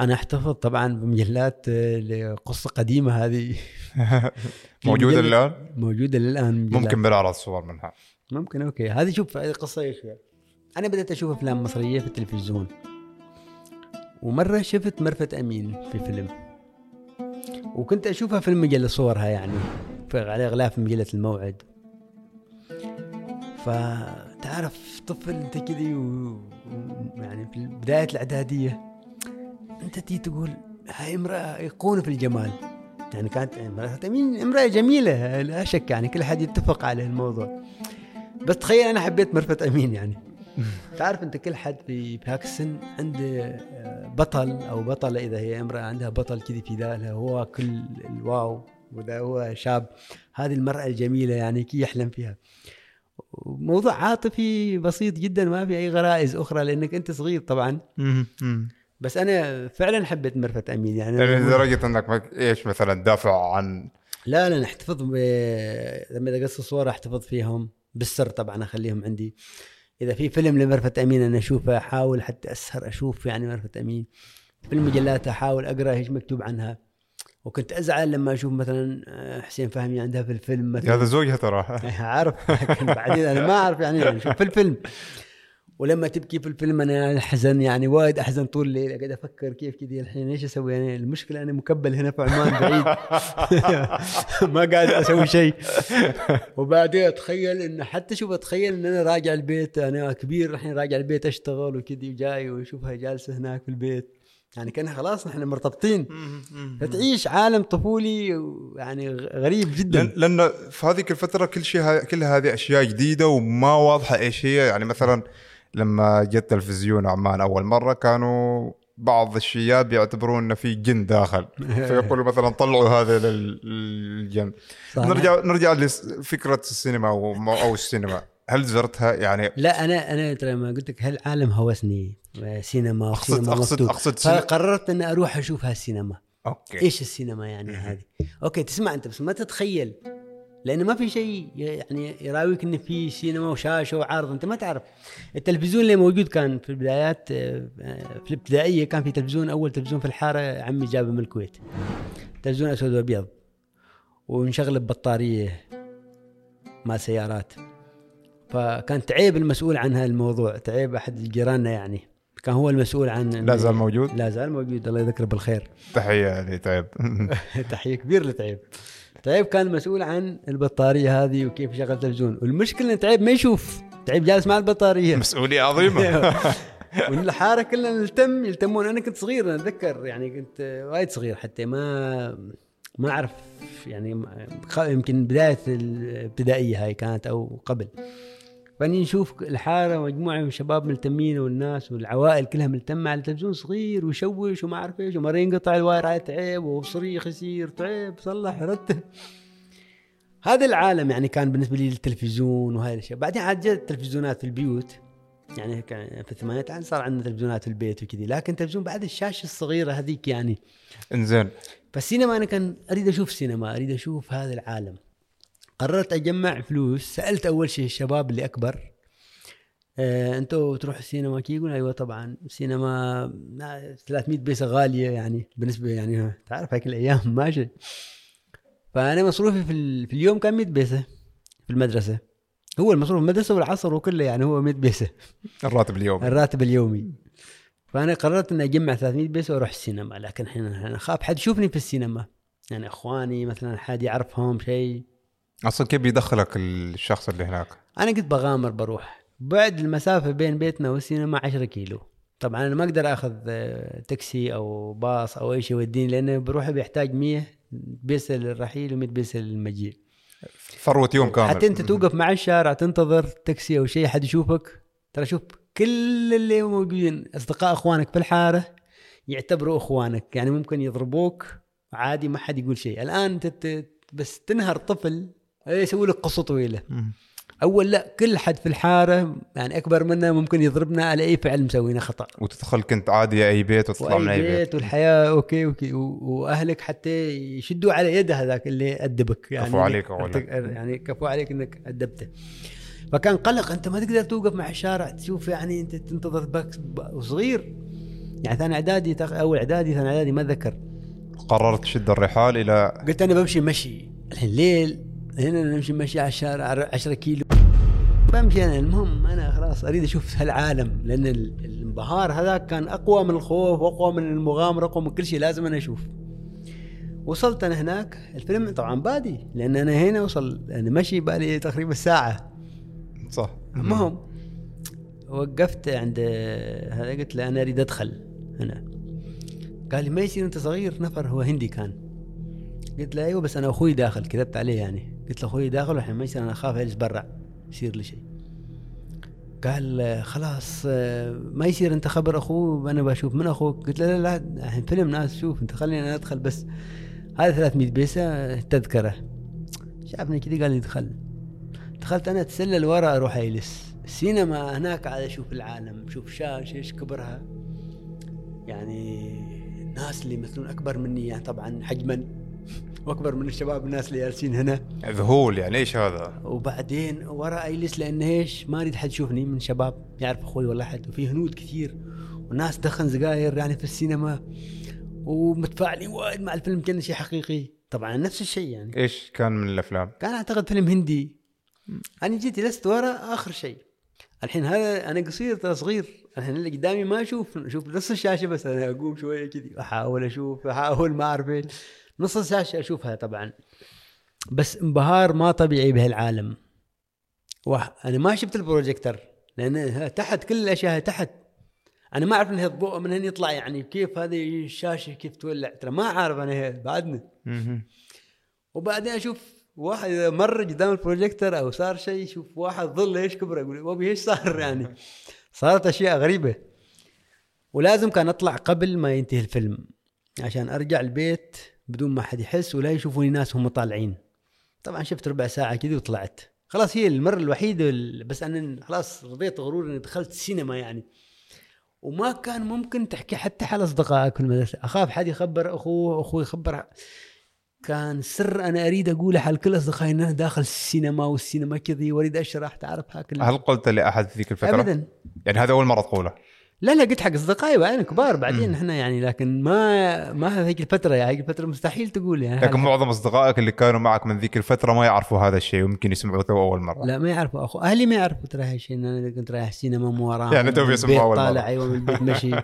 أنا أحتفظ طبعا بمجلات آه، قصه قديمة هذه موجودة الان؟ موجودة للآن مجلات. ممكن بنعرض صور منها ممكن أوكي هذه شوف هذه قصة إيش أنا بدأت أشوف أفلام مصرية في التلفزيون ومرة شفت مرفت أمين في فيلم. وكنت أشوفها في المجلة صورها يعني في على غلاف مجلة الموعد. فتعرف طفل أنت كذي و... يعني في بداية الإعدادية أنت تيجي تقول هاي امرأة ايقونه في الجمال. يعني كانت امرأة أمين امرأة جميلة لا شك يعني كل حد يتفق على الموضوع. بس تخيل أنا حبيت مرفت أمين يعني. تعرف انت كل حد في هاك السن عنده آه، بطل أو بطلة إذا هي امرأة عندها بطل كذي في ذالها هو كل الواو واذا هو شاب. هذه المرأة الجميلة يعني كي يحلم فيها. موضوع عاطفي بسيط جدا ما في أي غرائز أخرى لأنك أنت صغير طبعا. بس أنا فعلا حبيت مرفت أمين يعني يعني لدرجة إنك إيش مثلا دافع عن لا لا أحتفظ ب... لما اذا قص صور أحتفظ فيهم بالسر طبعا أخليهم عندي. إذا في فيلم لمرفت أمين أنا أشوفه أحاول حتى أسهر أشوف يعني مرفت أمين. في المجلات أحاول أقرأ إيش مكتوب عنها. وكنت أزعل لما أشوف مثلا آه، حسين فهمي عندها في الفيلم مثلا. هذا زوجها ترى. عارف لكن بعدين أنا ما أعرف يعني, يعني شوف في الفيلم. ولما تبكي في الفيلم أنا أحزن يعني وايد أحزن طول الليل اقعد أفكر كيف كذي الحين إيش أسوي؟ يعني المشكلة أنا مكبل هنا في عمان بعيد. ما قاعد أسوي شيء. وبعدين أتخيل انه حتى شوف أتخيل إن أنا راجع البيت أنا كبير الحين راجع البيت أشتغل وكذي وجاي وأشوفها جالسة هناك في البيت. يعني كان خلاص نحن مرتبطين. فتعيش عالم طفولي يعني غريب جدا. لأن في هذيك الفترة كل شيء كل هذه أشياء جديدة وما واضحة إيش هي. يعني مثلا لما جت تلفزيون عمان أول مرة كانوا بعض الشياب يعتبرون إنه في جن داخل. فيقولوا مثلا طلعوا هذا للجن. نرجع نرجع لفكرة السينما أو, السينما. هل زرتها؟ يعني لا أنا أنا ترى ما قلت لك هالعالم هوسني سينما اقصد اقصد أقصد فقررت إني أروح أشوف هالسينما okay. إيش السينما يعني هذه؟ okay تسمع أنت بس ما تتخيل. لأنه ما في شيء يعني يراويك إن في سينما وشاشة وعرض أنت ما تعرف. التلفزيون اللي موجود كان في البدايات آه، في الابتدائية كان في تلفزيون أول تلفزيون في الحارة عمي جابه من الكويت. تلفزيون أسود وأبيض ونشغل ببطارية مال سيارات. فكان تعيب المسؤول عن هذا الموضوع تعيب أحد جيراننا يعني. كان هو المسؤول عن لا زال موجود؟ لا زال موجود الله يذكره بالخير. تحية لتعيب. تحية كبير لتعيب. تعيب كان مسؤول عن البطارية هذه وكيف يشغل تلفزيون والمشكلة إن تعيب ما يشوف. تعيب جالس مع البطارية. مسؤولية عظيمة. والحارة كلنا نلتم يلتمون. أنا كنت صغير أنا أتذكر يعني كنت وايد صغير حتى ما ما أعرف يعني يمكن بداية الابتدائية هاي كانت أو قبل. فاني نشوف الحارة مجموعة من الشباب ملتمين والناس والعوائل كلها ملتمة على تلفزيون صغير ويشوش وما أعرف إيش ومرة ينقطع الواير على تعب وصريخ يصير تعب صلح رتب هذا العالم يعني كان بالنسبة لي التلفزيون وهذه الأشياء. بعدين عاد جت التلفزيونات في البيوت. يعني في الثمانينات عن صار عندنا تلفزيونات في البيت وكذي. لكن تلفزيون بعد الشاشة الصغيرة هذيك يعني. إنزين. فالسينما أنا كان أريد أشوف سينما أريد أشوف هذا العالم. قررت أجمع فلوس. سألت أول شيء الشباب اللي أكبر آه أنتوا تروحوا السينما؟ كي يقول أيوه طبعا السينما آه، 300 بيسة غالية يعني بالنسبة يعني تعرف هيك الأيام ماشي. فأنا مصروفي في, في اليوم كان 100 بيسة في المدرسة. هو المصروف المدرسة والعصر وكله يعني هو 100 بيسة. الراتب اليومي. الراتب اليومي. فأنا قررت إني أجمع 300 بيسة وأروح السينما لكن الحين أنا اخاف حد يشوفني في السينما. يعني إخواني مثلا حد يعرفهم شيء. أصلا كيف بيدخلك الشخص اللي هناك؟ أنا قلت بغامر بروح. بعد المسافة بين بيتنا والسينما 10 كيلو. طبعا أنا ما أقدر أخذ آه، تاكسي أو باص أو أي شيء يوديني لأنه بروح بيحتاج 100 بيسه للرحيل و100 بيسه للمجيء ثروه يوم كامل. حتى أنت توقف مع الشارع تنتظر تاكسي أو شيء حد يشوفك. ترى شوف كل اللي موجودين أصدقاء أخوانك في الحاره يعتبروا أخوانك. يعني ممكن يضربوك عادي ما حد يقول شيء. الآن أنت بس تنهر طفل يسوي لك قصة طويلة. أول لا كل حد في الحارة يعني أكبر منا ممكن يضربنا على أي فعل مسوينه خطأ. وتدخل كنت عادي أي بيت وتطلع من أي بيت. بيت والحياة okay okay. وأهلك حتى يشدوا على يد هذاك اللي أدبك. يعني كفو عليك. يعني كفو عليك إنك أدبته. فكان قلق أنت ما تقدر توقف مع الشارع تشوف يعني أنت تنتظر باص وصغير يعني ثاني إعدادي أول إعدادي ثاني إعدادي ما أتذكر. قررت تشد الرحال إلى قلت أنا بمشي مشي. الحين ليل هنا نمشي مشي على الشارع 10 كيلو. بمشي أنا. المهم أنا خلاص أريد أشوف هالعالم لأن ال- الانبهار هذاك كان أقوى من الخوف وأقوى من المغامرة أقوى من كل شيء لازم أنا أشوف. وصلت أنا هناك الفيلم طبعا بادي لأن أنا هنا وصل أنا مشي بالي تقريبا ساعة. صح. المهم وقفت عند هذا قلت له أنا أريد أدخل هنا. قال لي ما يصير أنت صغير نفر هو هندي كان. قلت له أيوه بس أنا أخوي داخل كذبت عليه يعني. قلت له أخوي داخل والحين يصير أنا أخاف أجلس برا يصير لي شيء. قال خلاص ما يصير أنت خبر أخوه أنا بشوف من أخوك. قلت له لا لا الحين فيلم ناس شوف أنت خليني أنا أدخل بس. هذا 300 بيسة تذكرة. شافني كذا قال لي ادخل دخلت أنا اتسلل ورا أروح أجلس. السينما هناك قاعد أشوف العالم أشوف شاشة إيش كبرها. يعني الناس اللي يمثلون أكبر مني يعني طبعا حجما. واكبر من الشباب الناس اللي جالسين هنا. ذهول يعني إيش هذا؟ وبعدين ورا اجلس لأن إيش؟ ما أريد حد يشوفني من شباب يعرف أخوي ولا حد. وفي هنود كثير وناس دخن سجاير يعني في السينما ومتفاعلين وايد مع الفيلم كان شيء حقيقي. طبعا نفس الشيء يعني. إيش كان من الأفلام؟ كان أعتقد فيلم هندي. أنا جيت جلست ورا آخر شيء. الحين هذا أنا قصير ترى صغير. الحين اللي قدامي ما أشوف أشوف نص الشاشة بس أنا أقوم شوية كذي أحاول أشوف أحاول ما أعرف إيش. نص الشاشه أشوفها طبعا. بس انبهار ما طبيعي بهالعالم. وح أنا ما شفت البروجيكتور لأن تحت كل الأشياء تحت. أنا ما أعرف ان الضوء من هنا يطلع يعني كيف هذه الشاشة كيف تولع. ترى ما عارف أنا بعدني. وبعدين أشوف واحد إذا مر قدام البروجيكتور أو صار شيء يشوف واحد ظل إيش كبره يقول وبي إيش صار يعني؟ صارت أشياء غريبة. ولازم كان أطلع قبل ما ينتهي الفيلم عشان أرجع البيت بدون ما حد يحس ولا يشوفوني ناس هم طالعين. طبعا شفت ربع ساعة كذا وطلعت. خلاص هي المرة الوحيدة ال- بس أنا خلاص رضيت غرور إني دخلت السينما يعني. وما كان ممكن تحكي حتى حال أصدقائك في المدرسة. أخاف حد يخبر أخوه اخوه يخبر. كان سر أنا أريد أقوله حال كل أصدقائي إن أنا داخل السينما والسينما كذي وأريد أشرح تعرف هاك هل قلت لأحد في ذيك الفترة؟ ابدا. يعني هذا أول مرة تقوله. لا لا قلت حق أصدقائي بعدين كبار بعدين إحنا يعني لكن ما ما هذيك الفترة يعني هذيك الفترة مستحيل تقول يعني. لكن معظم أصدقائك اللي كانوا معك من ذيك الفترة ما يعرفوا هذا الشيء ويمكن يسمعوا تو أول مرة. لا ما يعرفوا. أخو أهلي ما يعرفوا ترى هالشيء إن أنا كنت رايح السينما مو وراهم يعني تو بيسمعوا أول مرة. طالع أيوه من البيت مشي.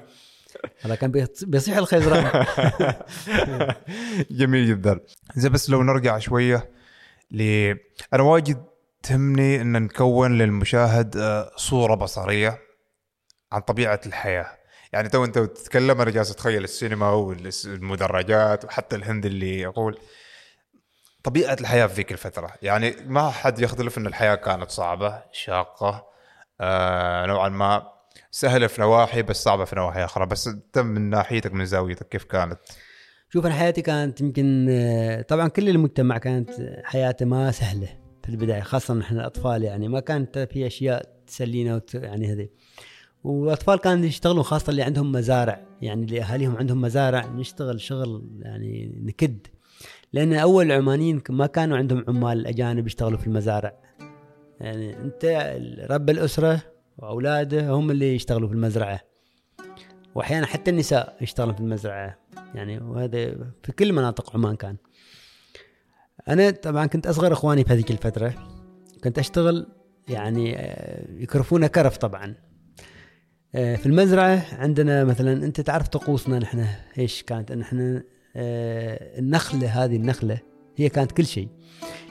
هذا كان بيص- بيصيح الخيزران جميل جدا. زي بس لو نرجع شوية ل أنا واجد تهمني إن نكون للمشاهد آه، صورة بصرية. عن طبيعة الحياة. يعني تو انت تتكلم أنا جالس أتخيل السينما والمدرجات وحتى الهند اللي يقول. طبيعة الحياة في ذيك الفترة. يعني ما حد يختلف إن الحياة كانت صعبة شاقة آه نوعا ما. سهلة في نواحي بس صعبة في نواحي أخرى. بس انت من ناحيتك من زاويتك كيف كانت؟ شوف أنا حياتي كانت يمكن آه، طبعا كل المجتمع كانت حياته ما سهلة في البداية خاصة نحن الأطفال يعني. ما كانت في أشياء تسلينا وت... يعني هذه والأطفال كانوا يشتغلوا خاصة اللي عندهم مزارع. يعني اللي أهاليهم عندهم مزارع نشتغل شغل يعني نكد. لأن أول العمانيين ما كانوا عندهم عمال أجانب يشتغلوا في المزارع. يعني أنت رب الأسرة وأولاده هم اللي يشتغلوا في المزرعة. وأحيانا حتى النساء يشتغلون في المزرعة. يعني وهذا في كل مناطق عمان كان. أنا طبعا كنت أصغر إخواني في هذيك الفترة. كنت أشتغل يعني آه، يكرفونا كرف طبعا. في المزرعة عندنا مثلا أنت تعرف طقوسنا نحن إيش كانت؟ نحن آه، النخلة هذه النخلة هي كانت كل شيء.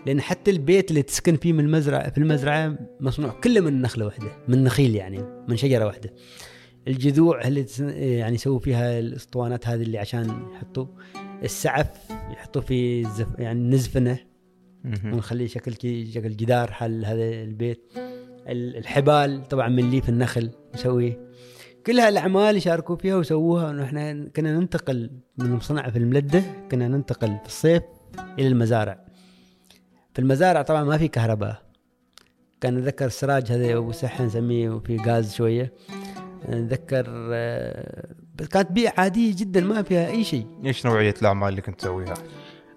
لأن حتى البيت اللي تسكن فيه من المزرعة في المزرعة مصنوع كله من نخلة واحدة من نخيل يعني من شجرة واحدة. الجذوع اللي يعني يسووا فيها الأسطوانات هذه اللي عشان يحطوا السعف يحطوا فيه يعني نزفنة. ونخليه شكل شكل جدار حل هذا البيت. ال- الحبال طبعا من ليف النخل. نسويه كل هالأعمال يشاركوا فيها وسووها ونحن كنا ننتقل من صنع في الملدة كنا ننتقل في الصيف إلى المزارع. في المزارع طبعا ما في كهرباء. كان اتذكر السراج هذا أبو سحة نسميه وفي غاز شوية. اتذكر آه، بس كانت بيئة عادية جدا ما فيها أي شيء. إيش نوعية الأعمال اللي كنت تسويها؟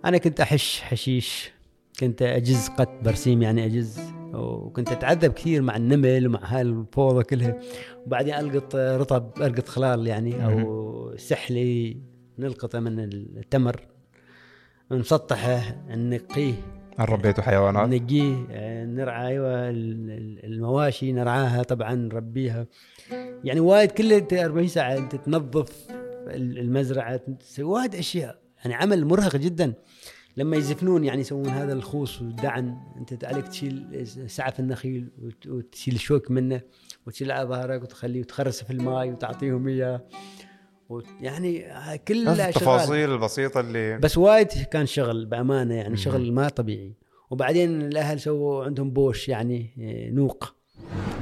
أنا كنت أحش حشيش كنت أجز قط برسيم يعني أجز وكنت أتعذب كثير مع النمل ومع هالفوضى كلها. وبعدين ألقط رطب ألقط خلال يعني أو سحلي نلقطه من التمر نسطحه ننقيه. ربيتوا حيوانات؟ نقيه نرعى أيوه ال- ال- المواشي نرعاها طبعا نربيها. يعني وايد كل 40 ساعة أنت تنظف ال- المزرعة تسوي وايد أشياء. يعني عمل مرهق جدا. لما يزفنون يعني يسوون هذا الخوص والدعن أنت عليك تشيل سعف النخيل وت- وتشيل الشوك منه وتشيل على ظهرك وتخليه وتخرسه في الماء وتعطيهم إياه. يعني شغال التفاصيل البسيطة اللي بس وايد كان شغل بأمانة يعني شغل ما طبيعي. وبعدين الأهل سووا عندهم بوش يعني إيه، نوق.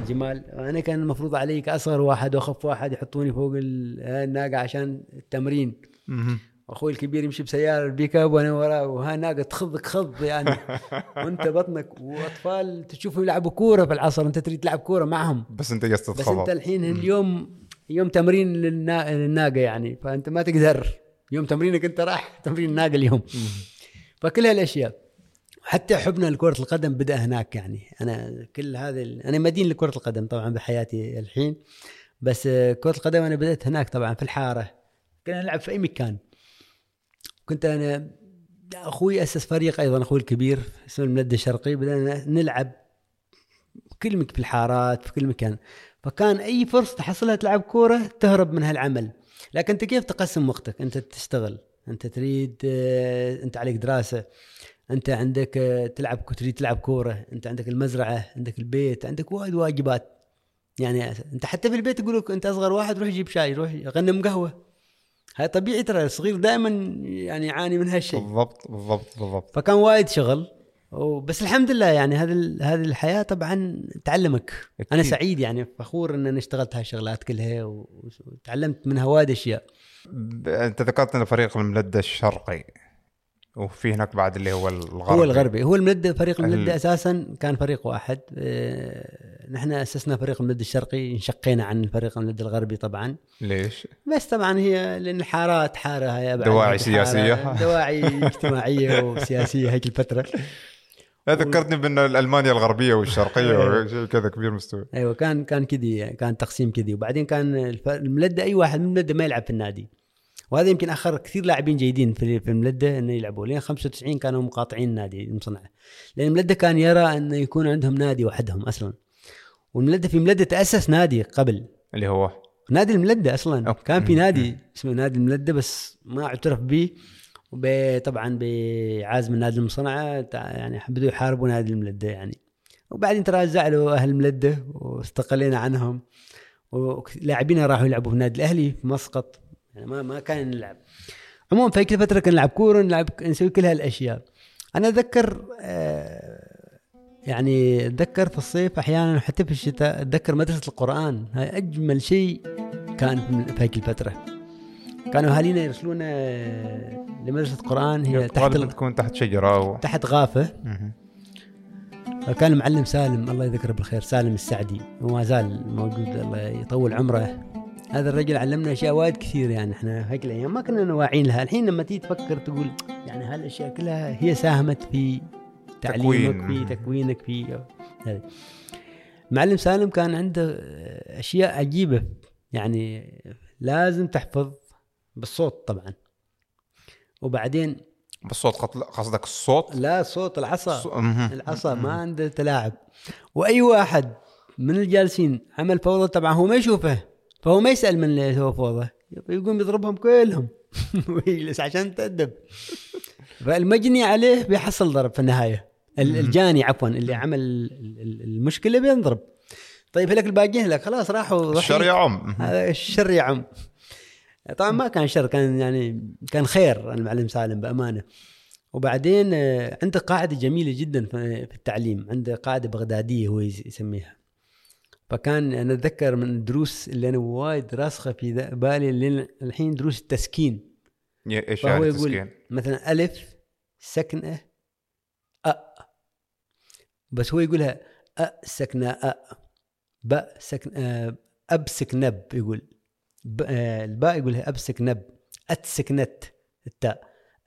جمال أنا كان المفروض علي كاصغر واحد وأخف واحد يحطوني فوق ال- الناقة عشان التمرين. مهم. واخوي الكبير يمشي بسيارة البيك اب وأنا وراه وها ناقة تخضك خض يعني. وأنت بطنك وأطفال تشوفهم يلعبوا كورة في العصر أنت تريد تلعب كورة معهم. بس أنت جالس بس أنت الحين اليوم يوم تمرين للنا- للناقة يعني فأنت ما تقدر. يوم تمرينك أنت راح تمرين الناقة اليوم. فكل هالأشياء حتى حبنا لكرة القدم بدأ هناك يعني. أنا كل هذا ال... أنا مدين لكرة القدم طبعا بحياتي الحين. بس كرة القدم أنا بدأت هناك طبعا في الحارة. كنا نلعب في أي مكان. كنت أنا أخوي أسس فريق أيضا أخوي الكبير اسمه الملد الشرقي بدأنا نلعب كل في الحارات في كل مكان. فكان أي فرصة تحصلها تلعب كورة تهرب من هالعمل لكن أنت كيف تقسم وقتك؟ أنت تشتغل أنت تريد آه، أنت عليك دراسة أنت عندك آه، تلعب تريد تلعب كورة أنت عندك المزرعة عندك البيت عندك وايد واجبات. يعني أنت حتى في البيت يقول لك أنت أصغر واحد روح جيب شاي روح غنم قهوة. هاي طبيعي ترى الصغير دائما يعني يعاني من هالشيء. بالضبط بالضبط بالضبط. فكان وايد شغل بس الحمد لله يعني هذه هذه الحياة طبعا تعلمك. أكيد. أنا سعيد يعني فخور إن أنا اشتغلت هالشغلات كلها وتعلمت منها وايد أشياء. أنت ذكرت إن فريق الملدة الشرقي. وفي هناك بعد اللي هو الغربي. هو الغربي. هو الملده فريق ال- الملده أساسا كان فريق واحد. آه، نحن أسسنا فريق الملده الشرقي انشقينا عن الفريق الملده الغربي طبعا. ليش؟ بس طبعا هي لأن الحارات حارة هي دواعي سياسية. دواعي اجتماعية وسياسية هيك الفترة. لا، ذكرتني بأن المانيا الغربية والشرقية شيء كذا كبير مستوى. أيوه كان كان كذي كان تقسيم كذي. وبعدين كان الملده أي واحد من الملده ما يلعب في النادي. وهذا يمكن آخر كثير لاعبين جيدين في في الملدة إنه يلعبوا. لين 95 كانوا مقاطعين النادي المصنع. لأن الملدة كان يرى إنه يكون عندهم نادي وحدهم أصلا. والملدة في ملدة تأسس نادي قبل. اللي هو؟ نادي الملدة أصلا. أوكي. كان في نادي اسمه نادي الملدة بس ما اعترف به. طبعا بعازم النادي المصنعه يعني بدوا يحاربوا نادي الملدة يعني. وبعدين ترى زعلوا أهل الملدة واستقلينا عنهم. ولاعبين راحوا يلعبوا في النادي الأهلي في مسقط. يعني ما ما كان نلعب. عموما في هيك الفترة كنا نلعب كورة نلعب نسوي كل هالأشياء. أنا أتذكر آه، يعني أتذكر في الصيف أحيانا حتى في الشتاء أتذكر مدرسة القرآن. هاي أجمل شيء كان في هيك الفترة. كانوا أهالينا يرسلونا آه، لمدرسة قرآن هي تحت تكون تحت شجرة و... تحت غافة. كان المعلم سالم الله يذكره بالخير سالم السعدي. وما زال موجود الله يطول عمره. هذا الرجل علمنا أشياء وايد كثير يعني إحنا هيك الأيام ما كنا واعيين لها. الحين لما تيجي تفكر تقول يعني هالأشياء كلها هي ساهمت في تعليمك تكوين. في تكوينك في هذا. المعلم سالم كان عنده أشياء عجيبة. يعني لازم تحفظ بالصوت طبعا. وبعدين بالصوت قصد- قصدك الصوت؟ لا صوت العصا. ص-. العصا ما عنده تلاعب. وأي واحد من الجالسين عمل فوضى طبعا هو ما يشوفه. فهو ما يسأل من اللي سوى فوضى. يقوم يضربهم كلهم. ويجلس عشان تأدب. فالمجني عليه بيحصل ضرب في النهاية. ال- الجاني عفوا اللي عمل ال- ال- المشكلة بينضرب. طيب هلك الباقيين لك خلاص راحوا. الشر يعم. الشر يعم. طبعا ما كان شر كان يعني كان خير المعلم سالم بأمانة. وبعدين آه، عنده قاعدة جميلة جدا في التعليم. عنده قاعدة بغدادية هو يس- يسميها. فكان أنا أتذكر من الدروس اللي أنا وايد راسخة في بالي اللي الحين دروس التسكين. إيش فهو يعني يقول تسكين مثلا ألف سكنة أ. بس هو يقولها أ سكنة أ. باء سكن آه، أب سكنب يقول. ب- آه، الباء يقولها أب سكنب. أت سكنت. التاء.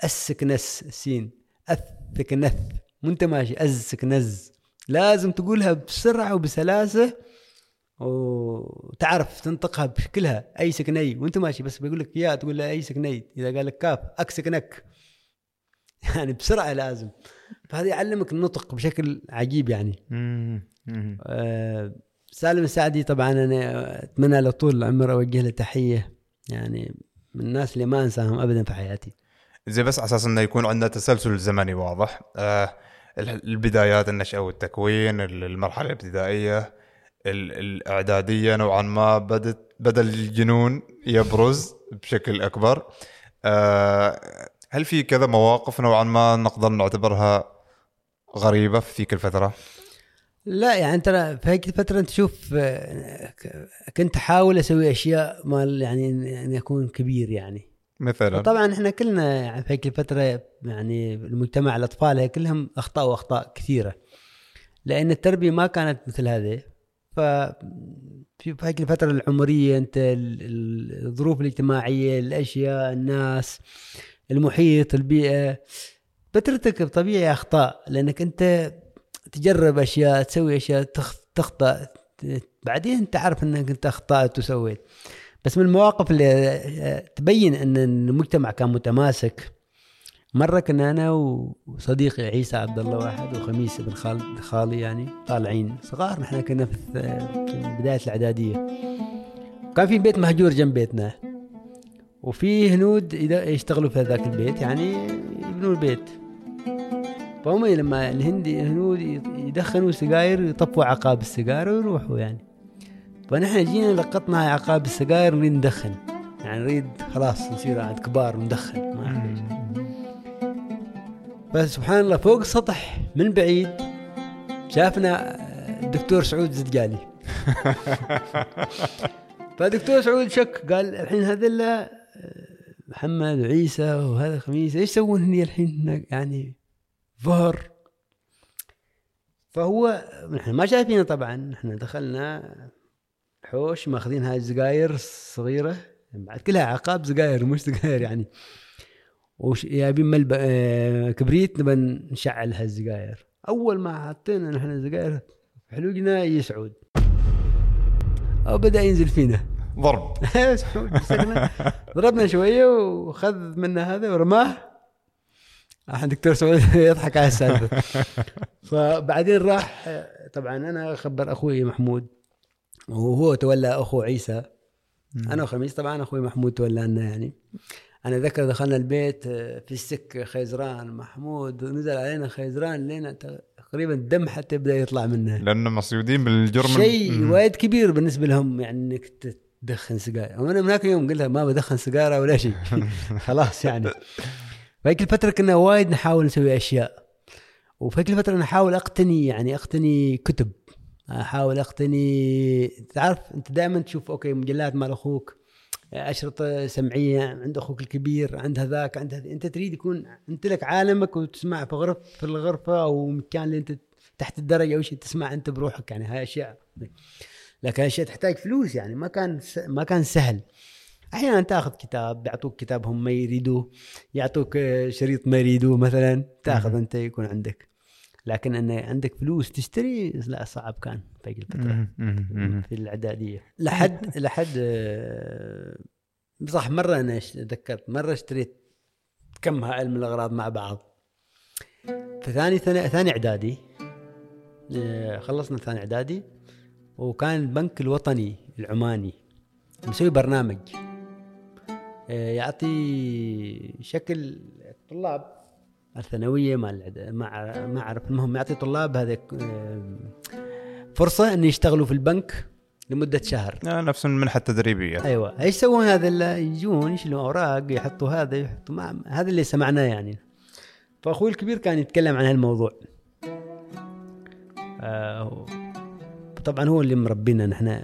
السكنس سين الثكنث مو أنت ماشي. أز سكنز. لازم تقولها بسرعة وبسلاسة وتعرف تنطقها بشكلها أي سكني وأنت ماشي بس بيقول لك يا تقول له أي سكني إذا قال لك كاف أكسكنك يعني بسرعة لازم. فهذا يعلمك النطق بشكل عجيب يعني. آه، سالم السعدي طبعا أنا أتمنى له طول العمر أوجه له تحية. يعني من الناس اللي ما أنساهم ابدا في حياتي. زي بس على أساس إنه يكون عندنا تسلسل زمني واضح. آه ال- البدايات النشأة والتكوين ال- المرحلة الابتدائية. ال- الإعدادية نوعا ما بدت بدأ الجنون يبرز بشكل أكبر. آه هل في كذا مواقف نوعا ما نقدر نعتبرها غريبة في ذيك الفترة؟ لا يعني ترى في هيك الفترة أنت تشوف آه، كنت أحاول أسوي أشياء مال يعني اني اكون كبير يعني. مثلا؟ طبعا إحنا كلنا يعني في هيك الفترة يعني المجتمع الأطفال هي كلهم اخطاوا اخطاء كثيرة. لأن التربية ما كانت مثل هذه. ف في في هيك الفترة العمرية انت ال- ال- الظروف الاجتماعية الأشياء الناس المحيط البيئة بترتكب طبيعي أخطاء لأنك انت تجرب أشياء تسوي أشياء تخ- تخطأ ت- بعدين تعرف إنك انت أخطأت وسويت. بس من المواقف اللي آه، تبين إن المجتمع كان متماسك مرة كنا أنا وصديقي عيسى عبد الله واحد وخميس بن خالد خالي يعني طالعين صغار. نحن كنا في بداية الإعدادية. كان في بيت مهجور جنب بيتنا. وفي هنود يشتغلوا في هذاك البيت يعني يبنوا البيت. فهم لما الهندي الهنود يدخنوا سجاير يطفوا عقاب السيجاره ويروحوا يعني. فنحن جينا لقطنا عقاب السجاير نريد ندخن. يعني نريد خلاص نصير عند كبار ندخن ما. فسبحان الله فوق السطح من بعيد شافنا الدكتور سعود زدجالي فدكتور سعود شك قال الحين هذول محمد وعيسى وهذا خميس إيش يسوون هني الحين؟ هناك يعني ظهر فهو نحن ما شايفينه طبعا نحن دخلنا حوش ماخذين هاي السجاير الصغيرة بعد كلها عقاب سجاير مش سجاير يعني. وش جايبين ملب آه، كبريت نبى نشعل هالسجاير أول ما حطينا نحن السجاير حلوقنا يسعود. أو بدأ ينزل فينا. ضرب. ضربنا شوية وخذ منا هذا ورماه. الحين دكتور سعود يضحك على السالفة. فبعدين راح طبعا أنا خبر أخوي محمود. وهو تولى أخو عيسى. أنا وخميس طبعا أخوي محمود تولى لنا يعني. أنا ذكر دخلنا البيت في السكه خيزران محمود نزل علينا خيزران لين تقريبا الدم حتى يبدأ يطلع منه. لأنه مصيودين بالجرم شيء. وايد كبير بالنسبة لهم يعني إنك تدخن سيجارة. وأنا من هاك اليوم قلت ما بدخن سيجارة ولا شيء. خلاص يعني. فهيك الفترة كنا وايد نحاول نسوي أشياء. وفي هيك الفترة نحاول أقتني يعني أقتني كتب. أحاول أقتني تعرف أنت دائما تشوف okay مجلات مال أخوك. اشرطه سمعية عند أخوك الكبير عند هذاك عند هذا. أنت تريد يكون أنت لك عالمك وتسمع في غرف في الغرفة أو مكان اللي أنت تحت الدرج أو شيء تسمع أنت بروحك يعني. هاي أشياء. لكن أشياء تحتاج فلوس يعني. ما كان س... ما كان سهل. أحيانا تأخذ كتاب بيعطوك كتاب هم ما يريدوه يعطوك شريط ما يريدوه مثلا تأخذ أنت يكون عندك. لكن إن عندك فلوس تشتري لا صعب كان في الفترة. في الإعدادية. لحد لحد آه، صح مرة أنا تذكرت مرة اشتريت كم هائل من الأغراض مع بعض. في ثاني ثاني, ثاني إعدادي آه، خلصنا ثاني إعدادي وكان البنك الوطني العماني مسوي برنامج آه، يعطي شكل الطلاب الثانوية أع- ما اعرف المهم يعطي طلاب هذا آه، فرصة إن يشتغلوا في البنك لمدة شهر. آه، نفس المنحة التدريبية. أيوه. إيش يسوون هذا يجون؟ يشيلون أوراق؟ يحطوا هذا يحطوا مع هذا اللي سمعناه يعني. فأخوي الكبير كان يتكلم عن هالموضوع. آه طبعا هو اللي مربينا نحن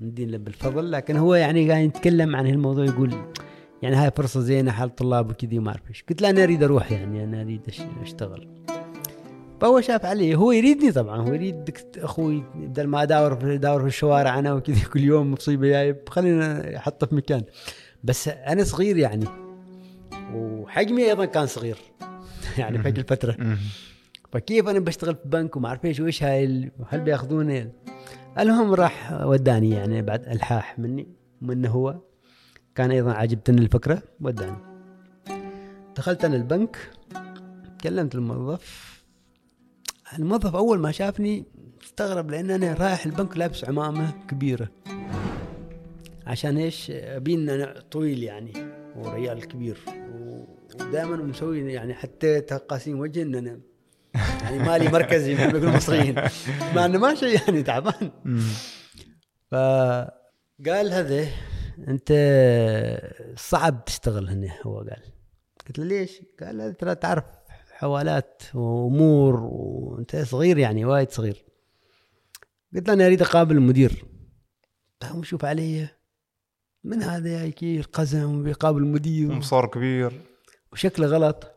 ندين له بالفضل لكن هو يعني قاعد يتكلم عن هالموضوع يقول يعني هاي فرصة زينة حال طلاب وكذي ما أعرف إيش. قلت له أنا أريد أروح يعني أنا أريد أشتغل. فهو شاف علي هو يريدني طبعا هو يريد أخوي بدل ما اداور في اداور في الشوارع أنا وكذا كل يوم مصيبة جايب خلينا أحطه في مكان. بس أنا صغير يعني وحجمي أيضا كان صغير يعني في الفترة. فكيف أنا بشتغل في بنك وما أعرف إيش وإيش هاي هل بيأخذوني؟ المهم راح وداني يعني بعد ألحاح مني منه هو كان أيضا عجبتني الفكرة وداني دخلت أنا البنك كلمت الموظف. الموظف أول ما شافني استغرب لأن أنا رايح البنك لابس عمامة كبيرة. عشان إيش؟ ابين أنا طويل يعني وريال كبير. ودائما مسوي يعني حتى تقاسيم وجه إن أنا يعني مالي مركزي مثل ما يقولوا المصريين. مع إنه ما شيء يعني تعبان. فقال هذا انت صعب تشتغل هنا هو قال. قلت له ليش؟ قال ترى تعرف حوالات وأمور وأنت صغير يعني وايد صغير. قلت له أنا أريد أقابل المدير. قام شوف علي من هذا يا كي القزم بيقابل المدير. مصار كبير. وشكله غلط.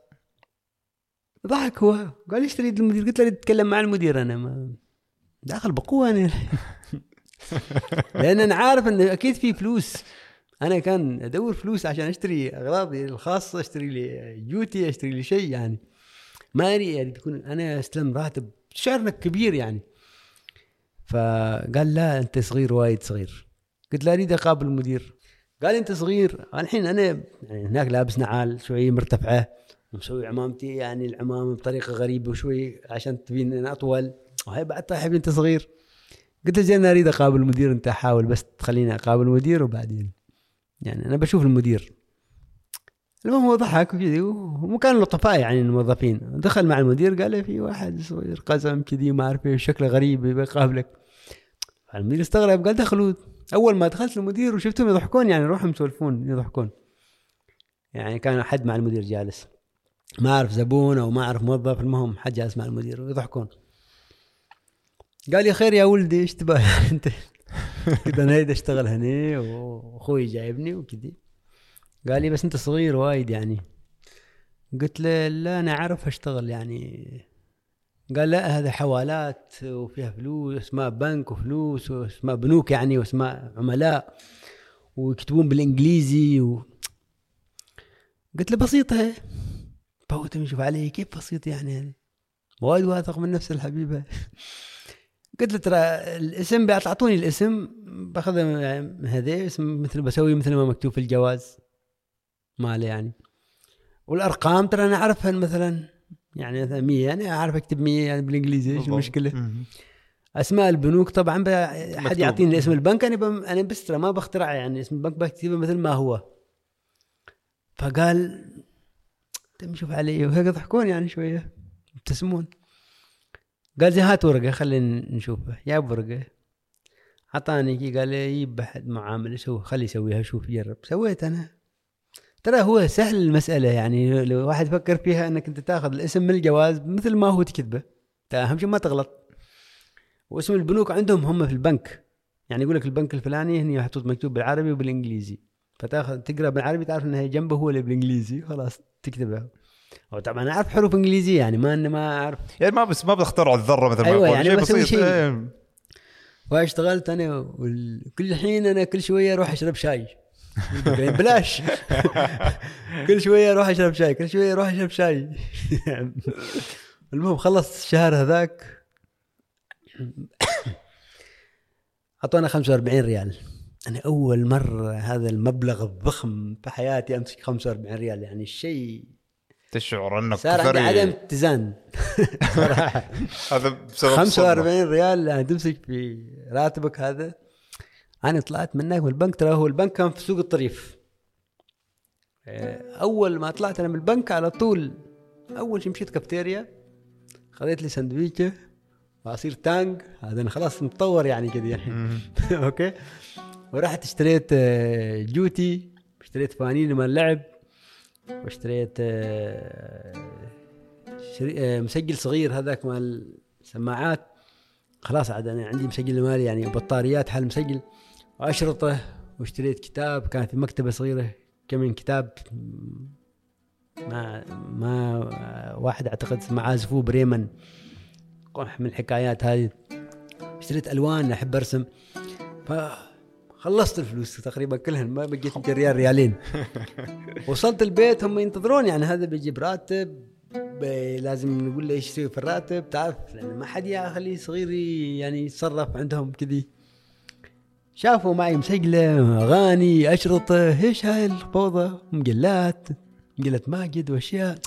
ضحك هو. قال ليش تريد المدير؟ قلت له أريد أتكلم مع المدير أنا ما داخل بقوة أنا. لأن أنا عارف انه أكيد في فلوس. أنا كان أدور فلوس عشان أشتري أغراضي الخاصة أشتري لي جوتي أشتري لي شيء يعني. ما اريد يعني تكون أنا أستلم راتب شعر كبير يعني. فقال لا أنت صغير وايد صغير. قلت له أريد أقابل المدير. قال أنت صغير؟ الحين أنا يعني هناك لابس نعال شوي مرتفعة. ومسوي عمامتي يعني العمامة بطريقة غريبة وشوي عشان تبين أنا أطول. وهي بعد طيب انت صغير. قلت له زين أريد أقابل المدير أنت حاول بس تخليني أقابل المدير وبعدين. يعني أنا بشوف المدير. المهم هو ضحك وكذي وهم كانوا لطفاء يعني الموظفين. دخل مع المدير قال له في واحد صغير قزم كذي ما أعرف إيش شكله غريب يبي يقابلك. المدير استغرب قال دخلوا. أول ما دخلت المدير وشفتهم يضحكون يعني روحهم يسولفون يضحكون. يعني كان حد مع المدير جالس. ما أعرف زبون أو ما أعرف موظف المهم حد جالس مع المدير ويضحكون قال لي خير يا ولدي إيش تبغى؟ أنت قلت أنا أشتغل هنا وأخوي جايبني وكذي قال لي بس أنت صغير وايد يعني. قلت له لا أنا أعرف أشتغل يعني. قال لا هذا حوالات وفيها فلوس اسمها بنك وفلوس واسمها بنوك يعني واسماء عملاء ويكتبون بالإنجليزي و... قلت له بسيطة. فهو يشوف علي كيف بسيط يعني يعني وايد واثق من نفس الحبيبة. قلت له ترى الاسم بيعطوني الاسم بأخذه من هذا اسم مثل بسوي مثل ما مكتوب في الجواز ماله يعني والأرقام ترى أنا أعرفها مثلا يعني مثلا 100 أنا أعرف أكتب 100 يعني بالإنجليزي إيش. المشكلة؟ أسماء البنوك طبعا حد. يعطيني اسم البنك أنا بم... أنا بس ترى ما بخترع يعني اسم البنك بكتبه مثل ما هو فقال تم شوف علي وهيك ضحكون يعني شوية يبتسمون قال زي هات ورقة خلينا نشوفها جاب ورقة أعطاني كي قال لي يجيب احد معامل يسوي خلي يسويها شوف جرب. سويت أنا. ترى هو سهل المسألة يعني لو واحد يفكر فيها إنك أنت تاخذ الاسم من الجواز مثل ما هو تكتبه أهم شيء ما تغلط. واسم البنوك عندهم هم في البنك. يعني يقول لك البنك الفلاني هني محطوط مكتوب بالعربي وبالإنجليزي. فتاخذ تقرأ بالعربي تعرف إنها جنبه هو اللي بالإنجليزي خلاص تكتبها وطبعا أنا أعرف حروف إنجليزية يعني ما اني ما أعرف. يعني ما بس ما بتخترع الذرة مثل ما أيوة، يقول يعني شيء بسيط. شيء. إيه. واشتغلت أنا وكل حين أنا كل شوية أروح أشرب شاي. بلاش. كل شوية أروح أشرب شاي كل شوية أروح أشرب شاي. المهم خلص الشهر هذاك. أعطونا 45 ريال. أنا أول مرة هذا المبلغ الضخم في حياتي أمسك 45 ريال يعني الشيء تشعر أنك صار عندي. عدم اتزان. صراحة هذا بسبب 45 ريال يعني تمسك في راتبك هذا. أنا طلعت من هناك من البنك ترى هو البنك كان في سوق الطريف. آه، أول ما طلعت أنا من البنك على طول أول شيء مشيت كافتيريا خذيت لي سندويشه وعصير تانج هذا أنا خلاص متطور يعني كذا يعني. Okay. ورحت اشتريت آه، جوتي اشتريت فانيل مال لعب. واشتريت آه،. آه، مسجل صغير هذاك مال سماعات. خلاص عاد أنا عندي مسجل مالي يعني بطاريات حل مسجل. وأشرطه واشتريت كتاب كان في مكتبة صغيرة كم من كتاب. ما ما واحد أعتقد اسمه عازفوه بريمن. من الحكايات هذه. اشتريت ألوان أحب أرسم. فخلصت الفلوس تقريبا كلهن ما بقيت يمكن ريال ريالين. وصلت البيت هم ينتظرون يعني هذا بيجيب راتب ب- لازم نقول له إيش يسوي في الراتب تعرف لأن ما حد يخليه صغير يعني يتصرف عندهم كذي. شافوا معي مسجلة أغاني أشرطة إيش هاي الفوضى مجلات مجله ماجد وأشياء.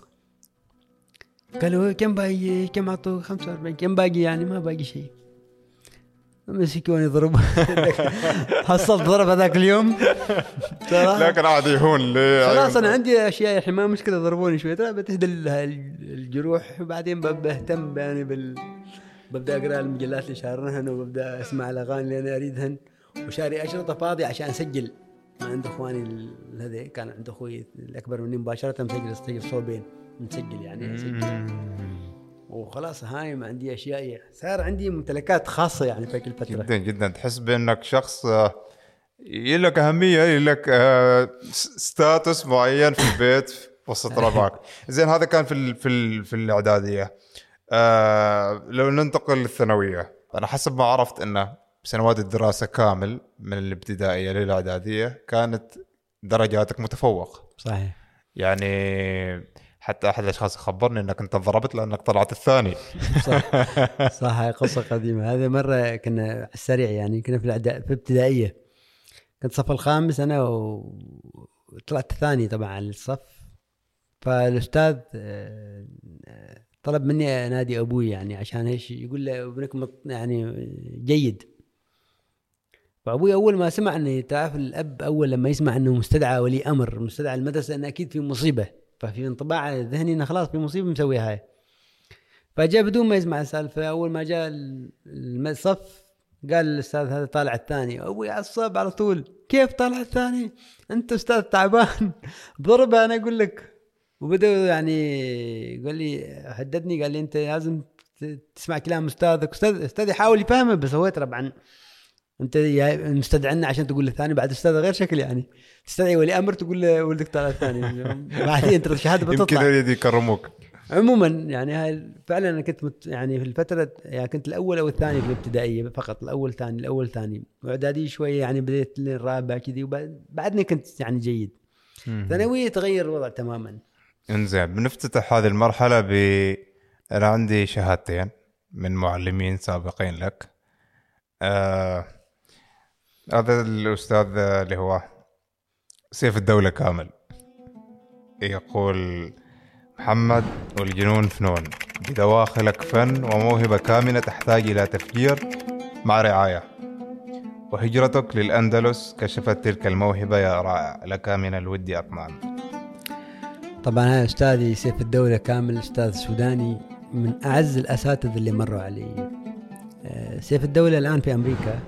قالوا كم باقي؟ كم اعطوا 45 كم باقي؟ يعني ما باقي شيء. مسكوني ضرب حصلت ضرب هذاك اليوم. صراحة. لكن عاد يهون خلاص أنا عندي أشياء الحين ما مشكلة ضربوني شوي ترى بتهدى ال- الجروح وبعدين بهتم يعني بال ببدأ أقرأ المجلات اللي شارنهن وببدأ أسمع الأغاني اللي أنا اريدهن وشاري أشرطة فاضية عشان أسجل. ما عند إخواني هذا كان عند أخوي الأكبر مني مباشرة مسجل صوبين. مسجل يعني أسجل. وخلاص هاي ما عندي أشياء صار عندي ممتلكات خاصة يعني في الفترة. جدا جدا. تحس بأنك شخص آه، لك أهمية لك آه، ستاتس معين في البيت وسط ربعك. زين هذا كان في ال في ال في الإعدادية. آه لو ننتقل للثانوية. أنا حسب ما عرفت انه سنوات الدراسة كامل من الابتدائية للاعداديه كانت درجاتك متفوق صحيح. يعني حتى أحد الأشخاص خبرني إنك أنت ضربت لأنك طلعت الثاني. صح. صح هاي قصة قديمة. هذه مرة كنا على السريع يعني كنا في الأعدا- في ابتدائية كنت الصف الخامس أنا و- وطلعت الثاني طبعا على الصف. فالأستاذ آه، طلب مني أنادي أبوي يعني عشان إيش؟ يقول له ابنك يعني جيد. فأبوي أول ما سمع أني تعرف الأب أول لما يسمع أنه مستدعى ولي أمر مستدعى المدرسة أنه أكيد في مصيبة. ففي انطباع ذهني أنه خلاص في مصيبة مسويها هاي. فجاء بدون ما يسمع السالفة أول ما جاء الصف قال الأستاذ هذا طالع الثاني أبوي عصب على طول. كيف طالع الثاني؟ أنت أستاذ تعبان. ضربه أنا أقول لك. وبدا يعني قال لي هددني قال لي أنت لازم تسمع كلام أستاذك. أستاذ أستاذ يحاول يفهمه بس هو طبعا انت يا- مستدعنا عشان تقول للثاني بعد أستاذ غير شكل يعني. تستدعي ولي أمر تقول ولدك طالع الثاني. بعدين انت الشهادة يمكن بتطلع يريد يكرموك. عموما يعني هاي فعلا أنا كنت مت يعني في الفترة يعني كنت الأول أو الثاني في الابتدائية فقط الأول ثاني الأول ثاني. وإعدادي شوية يعني بديت للرابع كذي وبعدني كنت يعني جيد. ثانوية تغير الوضع تماما. انزين بنفتتح هذه المرحلة ب أنا عندي شهادتين من معلمين سابقين لك. آه... هذا الأستاذ اللي هو سيف الدولة كامل. يقول محمد والجنون فنون. بدواخلك فن وموهبة كامنة تحتاج إلى تفجير مع رعاية. وهجرتك للأندلس كشفت تلك الموهبة يا رائع. لك من الود اطماع طبعا هذا أستاذي سيف الدولة كامل أستاذ سوداني من أعز الأساتذة اللي مروا علي. آه، سيف الدولة الآن في أمريكا.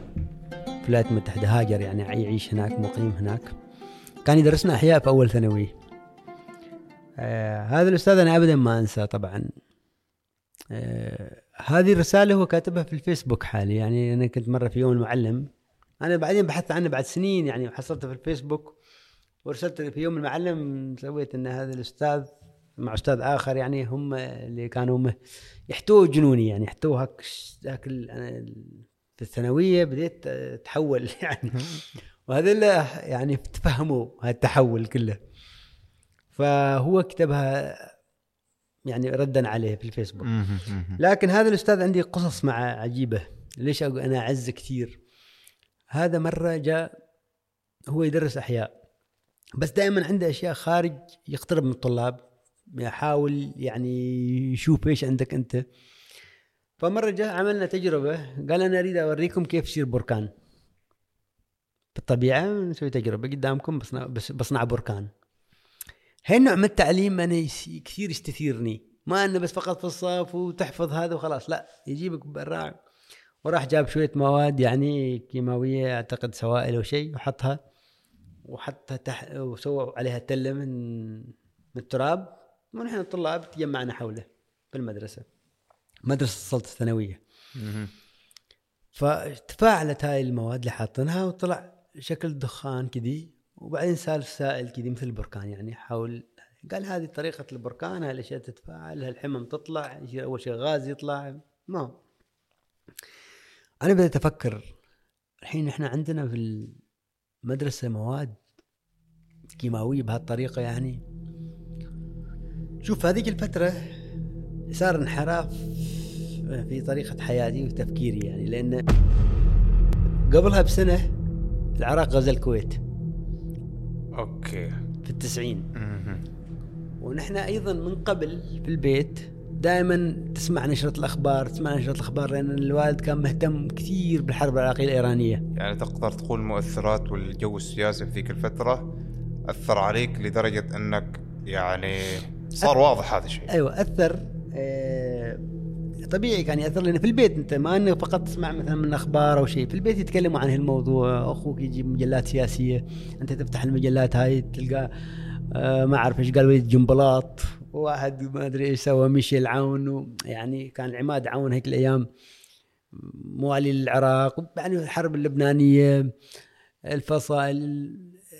في الولايات المتحده هاجر يعني يعيش هناك مقيم هناك. كان يدرسنا أحياء في أول ثانوي. آه هذا الأستاذ أنا ابدا ما أنساه طبعا. آه هذه الرسالة هو كاتبها في الفيسبوك حالي يعني أنا كنت مرة في يوم المعلم. أنا بعدين بحثت عنه بعد سنين يعني حصلته في الفيسبوك. وارسلت في يوم المعلم سويت إن هذا الأستاذ مع أستاذ آخر يعني هم اللي كانوا يحتووا جنوني يعني يحتووا ذاك الثانوية بديت اتحول يعني. وهذول يعني تفهموا هالتحول كله. فهو كتبها يعني ردا عليه في الفيسبوك. لكن هذا الأستاذ عندي قصص مع عجيبة. ليش أقول أنا أعز كثير؟ هذا مرة جاء هو يدرس أحياء. بس دائما عنده أشياء خارج يقترب من الطلاب. يحاول يعني يشوف إيش عندك أنت. فمرة جاء عملنا تجربة قال أنا أريد أوريكم كيف يصير بركان. بالطبيعة نسوي تجربة قدامكم بصنع بصنع بركان. هالنوع من التعليم يس- كثير يستثيرني. ما أنه بس فقط في الصف وتحفظ هذا وخلاص لا يجيبك برا وراح جاب شوية مواد يعني كيماوية أعتقد سوائل أو شيء وحطها وحطها تحت وسووا عليها تلة من من التراب. ونحن الطلاب تجمعنا حوله في المدرسة. مدرسة السلطة الثانوية. فتفاعلت هاي المواد اللي حاطينها وطلع شكل دخان كذي وبعدين سال سائل كذي مثل البركان يعني حول قال هذه طريقة البركان هاي الأشياء تتفاعل هالحمم تطلع أول شيء غاز يطلع. ما أنا بدأت أفكر الحين إحنا عندنا في المدرسة مواد كيماوية بهالطريقة يعني. شوف هذيك الفترة صار انحراف في طريقة حياتي وتفكيري يعني لأن قبلها بسنة العراق غزا الكويت. أوكي. في التسعين. ونحن أيضا من قبل في البيت دائما تسمع نشرة الأخبار تسمع نشرة الأخبار لأن الوالد كان مهتم كثير بالحرب العراقية الإيرانية. يعني تقدر تقول المؤثرات والجو السياسي في ذيك الفترة أثر عليك لدرجة أنك يعني صار واضح هذا الشيء. أيوة أثر طبيعي كان يأثر لنا في البيت. أنت ما إنه فقط تسمع مثلا من أخبار أو شيء. في البيت يتكلموا عن هالموضوع. أخوك يجيب مجلات سياسية أنت تفتح المجلات هاي تلقى آه، ما أعرف إيش قال وليد جنبلاط وواحد ما أدري إيش سوى ميشيل عون يعني كان عماد عون هيك الأيام. موالي للعراق يعني الحرب اللبنانية الفصائل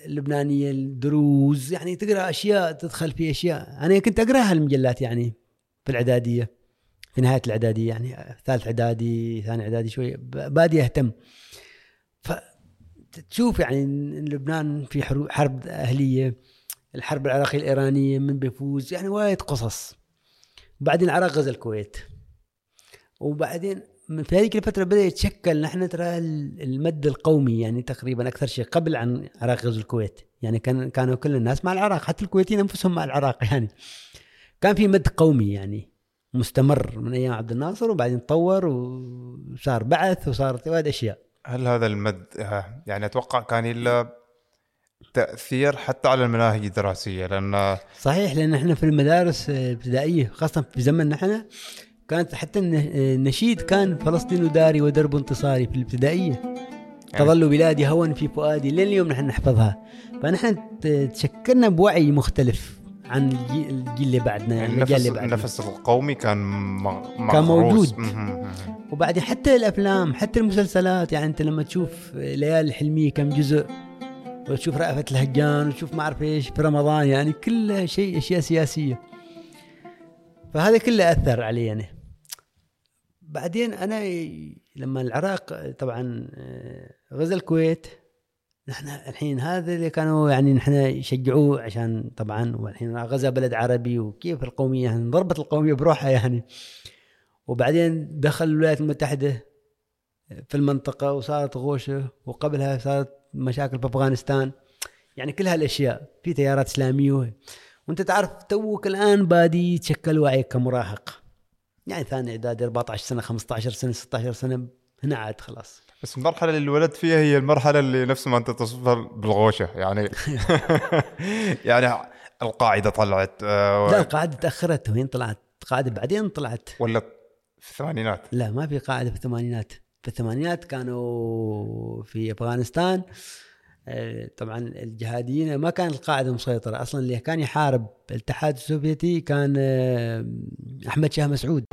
اللبنانية الدروز يعني تقرأ أشياء تدخل في أشياء. أنا كنت اقراها المجلات يعني. في الإعدادية في نهاية الإعدادية يعني ثالث إعدادي ثاني إعدادي شوي بادي أهتم. فتشوف يعني لبنان في حرب أهلية الحرب العراقية الإيرانية من بيفوز يعني وايد قصص. بعدين العراق غزا الكويت. وبعدين من في هذيك الفترة بدأ يتشكل نحن ترى ال- المد القومي يعني تقريبا أكثر شيء قبل عن عراق غزو الكويت. يعني كان كانوا كل الناس مع العراق حتى الكويتيين أنفسهم مع العراق يعني. كان في مد قومي يعني مستمر من أيام عبد الناصر وبعدين تطور وصار بعث وصارت وايد أشياء. هل هذا المد يعني أتوقع كان إلا تأثير حتى على المناهج الدراسية لأن صحيح لأن إحنا في المدارس الابتدائية خاصة في زمننا إحنا كانت حتى الن- النشيد كان فلسطين داري ودرب انتصاري في الابتدائية. تظل بلادي هوى في فؤادي لين اليوم نحن نحفظها. فنحن تشكلنا بوعي مختلف. عن الجيل, اللي بعدنا يعني النفس اللي بعدنا النفس القومي كان م- كان مغروس. موجود. وبعدين حتى الأفلام حتى المسلسلات يعني أنت لما تشوف ليالي الحلمية كم جزء وتشوف رأفت الهجان وتشوف ما أعرف إيش في رمضان يعني كلها شيء أشياء سياسية فهذا كله أثر علي يعني بعدين أنا لما العراق طبعا آه، غزا الكويت نحن الحين هذا اللي كانوا يعني نحن يشجعوه عشان طبعا والحين غزا بلد عربي وكيف القومية يعني ضربت القومية بروحها يعني. وبعدين دخل الولايات المتحدة في المنطقة وصارت غوشة وقبلها صارت مشاكل في أفغانستان. يعني كل هالاشياء في تيارات إسلامية. وأنت تعرف توك الآن بادي يتشكل وعيك كمراهق. يعني ثاني اعدادي 14 سنة 15 سنة 16 سنة هنا عاد خلاص. بس المرحلة اللي الولد فيها هي المرحلة اللي نفس ما أنت توصفها بالغوشة يعني يعني القاعدة طلعت آه، لا القاعدة تأخرت وين طلعت؟ قاعدة بعدين طلعت. ولا في الثمانينات؟ لا ما في قاعدة في الثمانينات. في الثمانينات كانوا في أفغانستان آه، طبعا الجهاديين ما كان القاعدة مسيطرة. أصلا اللي كان يحارب الاتحاد السوفيتي كان آه، أحمد شاه مسعود.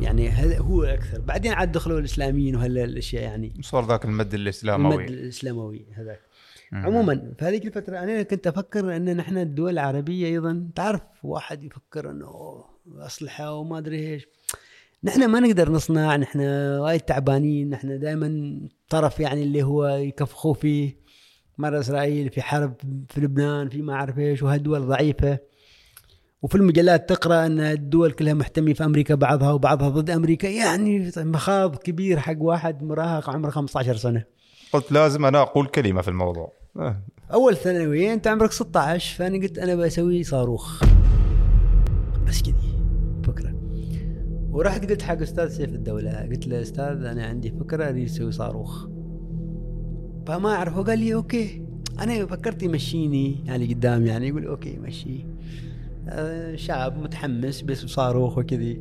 يعني هذا هو أكثر. بعدين عاد دخلوا الإسلاميين وهالاشياء يعني. صار ذاك المد المد الإسلاموي الاسلاموي هذاك عموما في هذيك الفترة أنا كنت أفكر أن نحن الدول العربية أيضا تعرف واحد يفكر أنه أوه، اسلحه وما أدري إيش. نحن ما نقدر نصنع نحن وايد تعبانين نحن دائما طرف يعني اللي هو يكفخوا فيه مرة إسرائيل في حرب في لبنان في ما أعرف إيش وهالدول ضعيفة. وفي المجلات تقرأ أن الدول كلها محتميه في أمريكا بعضها وبعضها ضد أمريكا. يعني مخاض كبير حق واحد مراهق عمره 15 سنة. قلت لازم أنا أقول كلمة في الموضوع. آه. أول ثانوي أنت عمرك 16 فأنا قلت أنا بسوي صاروخ. بس كذي. فكرة. ورحت قلت حق أستاذ سيف الدولة قلت له أستاذ أنا عندي فكرة أريد أسوي صاروخ. فما أعرف هو قال لي okay. أنا فكرت يمشيني يعني قدام يعني يقول okay مشي. آه، شاب متحمس بس صاروخ وكذي.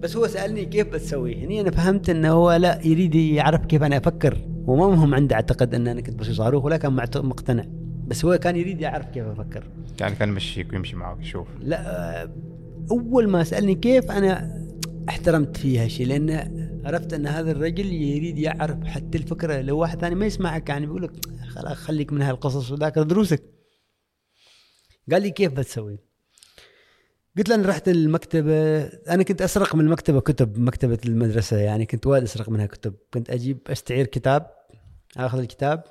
بس هو سألني كيف بتسوي؟ هني أنا فهمت إنه هو لا يريد يعرف كيف أنا أفكر. وما مهم عنده أعتقد إن أنا كنت بسوي صاروخ ولا كان مقتنع. بس هو كان يريد يعرف كيف أفكر. يعني كان يمشيك ويمشي معك يشوف. لا آه، أول ما سألني كيف أنا احترمت فيه هالشيء لأن عرفت إن هذا الرجل يريد يعرف حتى الفكرة. لو واحد ثاني ما يسمعك يعني بيقول لك خلاص خليك من هالقصص وذاكر دروسك قال لي كيف بتسوي؟ قلت له رحت المكتبة أنا كنت أسرق من المكتبة كتب مكتبة المدرسة يعني كنت وايد أسرق منها كتب. كنت أجيب أستعير كتاب آخذ الكتاب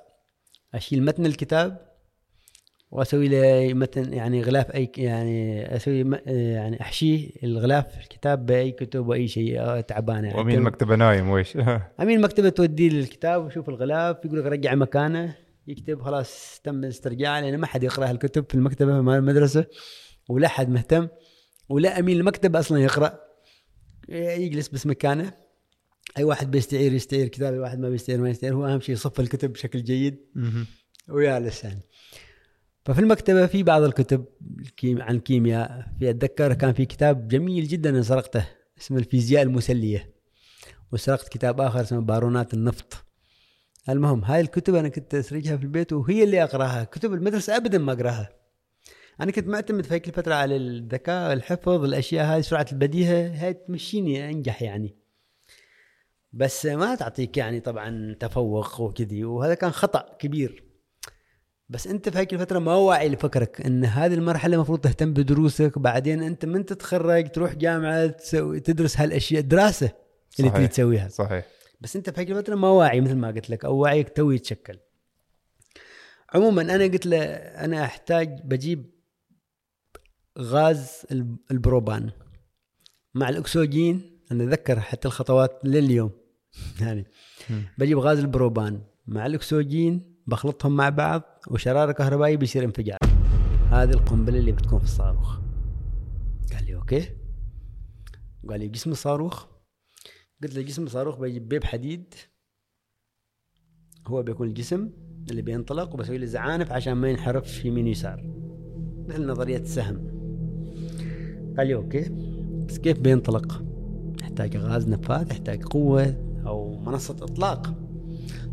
أشيل متن الكتاب وأسوي له متن يعني غلاف أي يعني أسوي م- يعني احشيه الغلاف الكتاب بأي كتب وأي شيء آه، تعبانه يعني. وأمين المكتبه نايم ويش أمين المكتبه توديه للكتاب ويشوف الغلاف يقول لك رجع مكانه. يكتب خلاص تم استرجاعه لأن ما حد يقرأ الكتب في المكتبة مال المدرسة ولا حد مهتم ولا أمين المكتبه أصلا يقرأ. يجلس بس مكانه. أي واحد بيستعير يستعير كتاب أي واحد ما بيستعير ما يستعير. هو أهم شيء يصف الكتب بشكل جيد. ويجلس يعني ففي المكتبة في بعض الكتب عن الكيمياء. في أتذكر كان في كتاب جميل جدا أنا سرقته اسمه الفيزياء المسلية. وسرقت كتاب آخر اسمه بارونات النفط. المهم هاي الكتب أنا كنت أسرقها في البيت وهي اللي أقراها. كتب المدرسة أبدا ما أقراها. أنا كنت معتمد في هيك الفترة على الذكاء الحفظ الأشياء هاي سرعة البديهة هاي تمشيني أنجح يعني. بس ما تعطيك يعني طبعا تفوق وكذي وهذا كان خطأ كبير. بس أنت في هيك الفترة ما واعي لفكرك إن هذه المرحلة المفروض تهتم بدروسك. بعدين أنت من تتخرج تروح جامعة تسوي تدرس هالأشياء دراسة اللي صحيح. تريد تسويها. صحيح. بس انت في هيك الفترة ما واعي مثل ما قلت لك أو وعيك تو يتشكل. عموما أنا قلت له أنا أحتاج بجيب غاز الب- البروبان مع الأكسجين أنا أتذكر حتى الخطوات لليوم. يعني بجيب غاز البروبان مع الأكسجين بخلطهم مع بعض وشرارة كهربائيه بيصير انفجار. هذه القنبلة اللي بتكون في الصاروخ. قال لي okay. قال لي جسم الصاروخ؟ قلت له جسم بجيب pipe حديد. هو بيكون الجسم اللي بينطلق وبسوي له زعانف عشان ما ينحرف يمين يسار مثل نظرية السهم قال لي okay. بس كيف بينطلق؟ يحتاج غاز نفاث يحتاج قوة أو منصة إطلاق.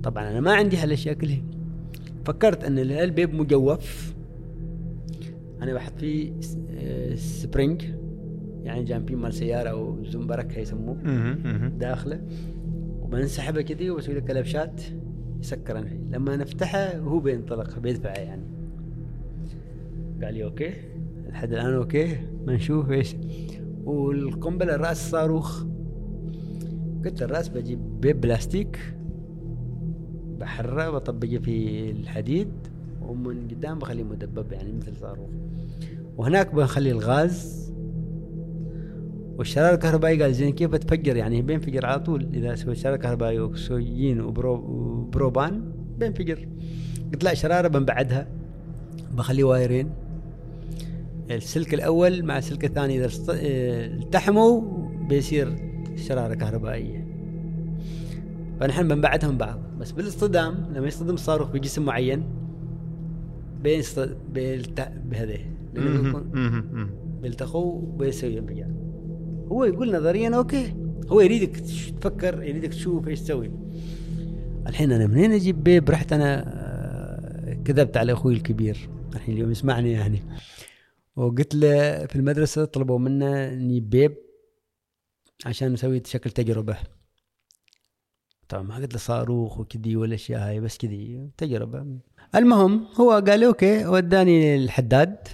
طبعا أنا ما عندي هالأشياء كلها. فكرت إن ال pipe مجوف. أنا بحط فيه آه، spring. يعني جامبين مال سيارة أو زنبرك يسموه. داخله. وبنسحبه كذي وبسوي له كلبشات يسكر الحين لما نفتحه هو بينطلق بيدفعه يعني. قال لي okay. لحد الآن okay. ما نشوف إيش. والقنبلة الرأس صاروخ. قلت الرأس بجيب pipe بلاستيك. بحره بطبقه في الحديد. ومن قدام بخليه مدبب يعني مثل صاروخ. وهناك بنخلي الغاز. والشراره الكهربائيه قال زين كيف بتفجر يعني بينفجر على طول. إذا سويت شراره كهربائيه واكسجين وبرو وبروبان بينفجر قلت لا شرارة بنبعدها بخليه وايرين. السلك الأول مع السلك الثاني إذا آه، التحموا بيصير شرارة كهربائية. فنحن بنبعدهم بعض. بس بالاصطدام لما يصطدم الصاروخ بجسم معين لأنه بيكون- بيلتقوا بيسوي انفجار. هو يقول نظريا أوكي. هو يريدك تفكر يريدك تشوف إيش تسوي. الحين أنا منين أجيب بيب؟ رحت أنا آه، كذبت على أخوي الكبير. الحين اليوم يسمعني يعني. وقلت له في المدرسة طلبوا منا نجيب بيب عشان نسوي شكل تجربة. طبعا ما قلت له صاروخ وكذي والاشياء هاي بس كذي تجربة. المهم هو قال okay وداني الحداد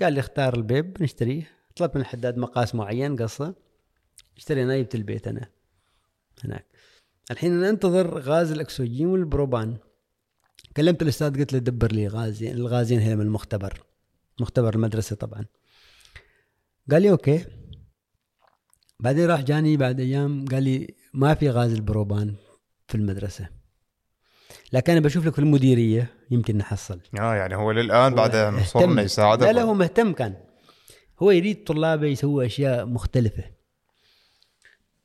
قال لي اختار ال pipe نشتريه. طلبت من الحداد مقاس معين قصة. اشترينا جبت البيت أنا هناك. الحين ننتظر غاز الأكسجين والبروبان. كلمت الأستاذ قلت له دبر لي غازين الغازين هنا من المختبر مختبر المدرسة طبعا. قال لي أوكي. بعدين راح جاني بعد أيام قال لي ما في غاز البروبان في المدرسة. لكن أنا بشوف لك في المديرية يمكن نحصل. آه يعني هو للآن بعد. انه يساعدك لا لا هو مهتم كان. هو يريد طلابه يسووا أشياء مختلفة.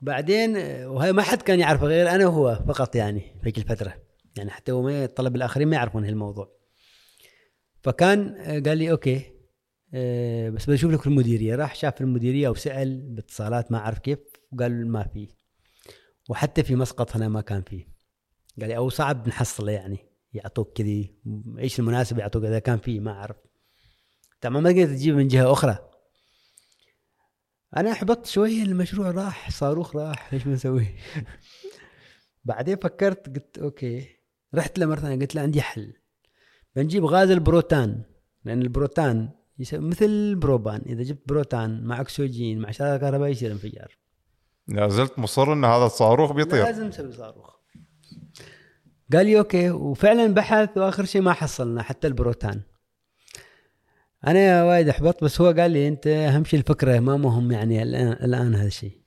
بعدين وهي ما حد كان يعرفه غير أنا وهو فقط يعني في هيك الفترة. يعني حتى هو ما الطلبه الآخرين ما يعرفون هالموضوع. فكان آه، قال لي أوكي آه، بس بشوف لك المديرية. راح شاف المديرية وسأل باتصالات ما أعرف كيف وقال ما في. وحتى في مسقط هنا ما كان فيه قال لي أو صعب نحصله يعني يعطوك كذي إيش المناسب يعطوك إذا كان فيه ما أعرف. طبعا ما قدرت تجيب من جهة أخرى. أنا أحبطت شوية المشروع راح صاروخ راح إيش بنسوي؟ بعدين فكرت قلت okay رحت له مرة ثانية قلت له عندي حل. بنجيب غاز البروتان لأن البروتان مثل البروبان إذا جبت بروتان مع أكسجين مع شراره كهرباء يصير انفجار. لا زلت مصر إن هذا الصاروخ بيطير. لازم نسوي صاروخ. قال لي okay وفعلا بحث وآخر شيء ما حصلنا حتى البروتان. أنا وايد أحبط بس هو قال لي أنت أهم شيء الفكرة ما مهم يعني الان الآن هذا الشيء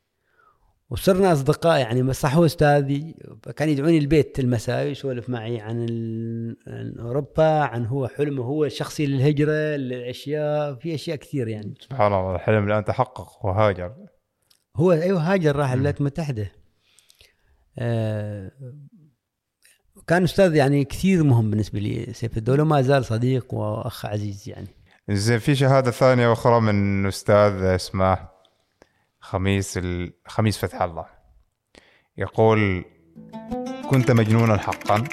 وصرنا أصدقاء يعني بس صح هو استاذي كان يدعوني البيت المساء يسولف معي عن, أوروبا عن هو حلمه هو الشخصي للهجرة الاشياء في أشياء كثير يعني. سبحان الله الحلم الآن تحقق وهاجر هو أيوه هاجر راح الولايات المتحدة. آه كان أستاذ يعني كثير مهم بالنسبة لي سيف الدولة وما زال صديق وأخ عزيز يعني. زين في شهادة ثانية أخرى من أستاذ اسمه خميس ال... خميس فتح الله. يقول كنت مجنونا حقا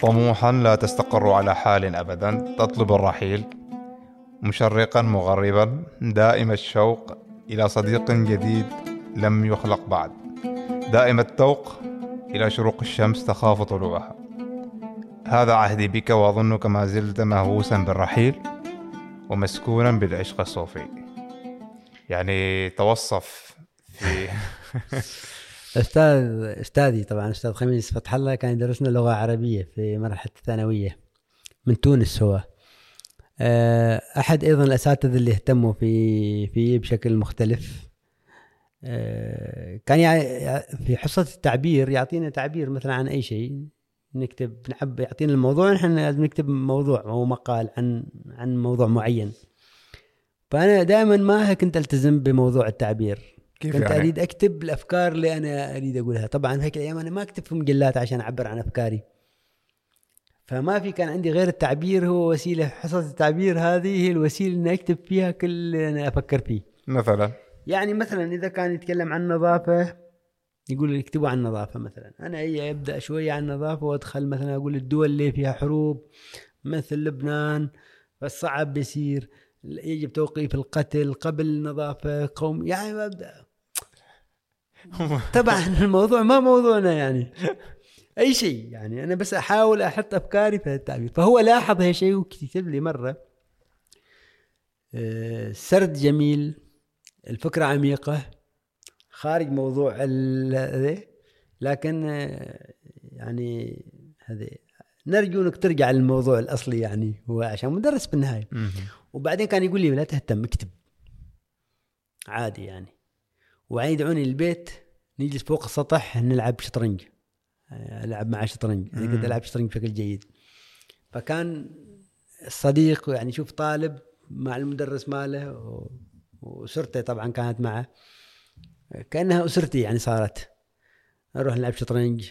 طموحا لا تستقر على حال ابدا تطلب الرحيل مشرقا مغربا دائم الشوق إلى صديق جديد لم يخلق بعد دائم التوق إلى شروق الشمس تخاف طلوعها. هذا عهدي بك وأظنك ما زلت مهووسا بالرحيل ومسكونا بالعشق الصوفي يعني توصف في أستاذ أستاذي طبعا أستاذ خميس فتح الله كان يدرسنا لغة عربية في مرحلة الثانوية من تونس هو. آه، أحد أيضا الأساتذة اللي اهتموا في في بشكل مختلف. آه، كان يع- في حصة التعبير يعطينا تعبير مثلا عن أي شيء. نكتب نحب يعطينا الموضوع نحن لازم نكتب موضوع أو مقال عن عن موضوع معين. فأنا دائما ما كنت ألتزم بموضوع التعبير. كيف كنت يعني؟ أريد أكتب الأفكار اللي أنا أريد أقولها. طبعا هيك الأيام أنا ما أكتب في مجلات عشان أعبر عن أفكاري. فما في كان عندي غير التعبير هو وسيلة حصه التعبير هذه هي الوسيلة إني أكتب فيها كل اللي أنا أفكر فيه. مثلا؟ يعني مثلا إذا كان يتكلم عن نظافة يقول يكتبوا عن النظافة مثلا. أنا هي أبدأ شوية عن النظافة وأدخل مثلا أقول الدول اللي فيها حروب مثل لبنان فالصعب بيصير يجب توقيف القتل قبل النظافه قوم. يعني ببدأ. طبعا الموضوع ما موضوعنا يعني. أي شيء يعني أنا بس أحاول أحط أفكاري في التعبير. فهو لاحظ هالشيء وكتب لي مرة آه، سرد جميل الفكرة عميقة خارج موضوع ال- هذا لكن آه، يعني هذه نرجو إنك ترجع للموضوع الأصلي يعني هو عشان مدرس بالنهاية. وبعدين كان يقول لي لا تهتم اكتب. عادي يعني. وبعدين يدعوني البيت نجلس فوق السطح نلعب شطرنج. ألعب معه شطرنج. أنا كنت. ألعب شطرنج بشكل جيد. فكان الصديق يعني شوف طالب مع المدرس ماله و- واسرته طبعا كانت معه. كأنها أسرتي يعني صارت. نروح نلعب شطرنج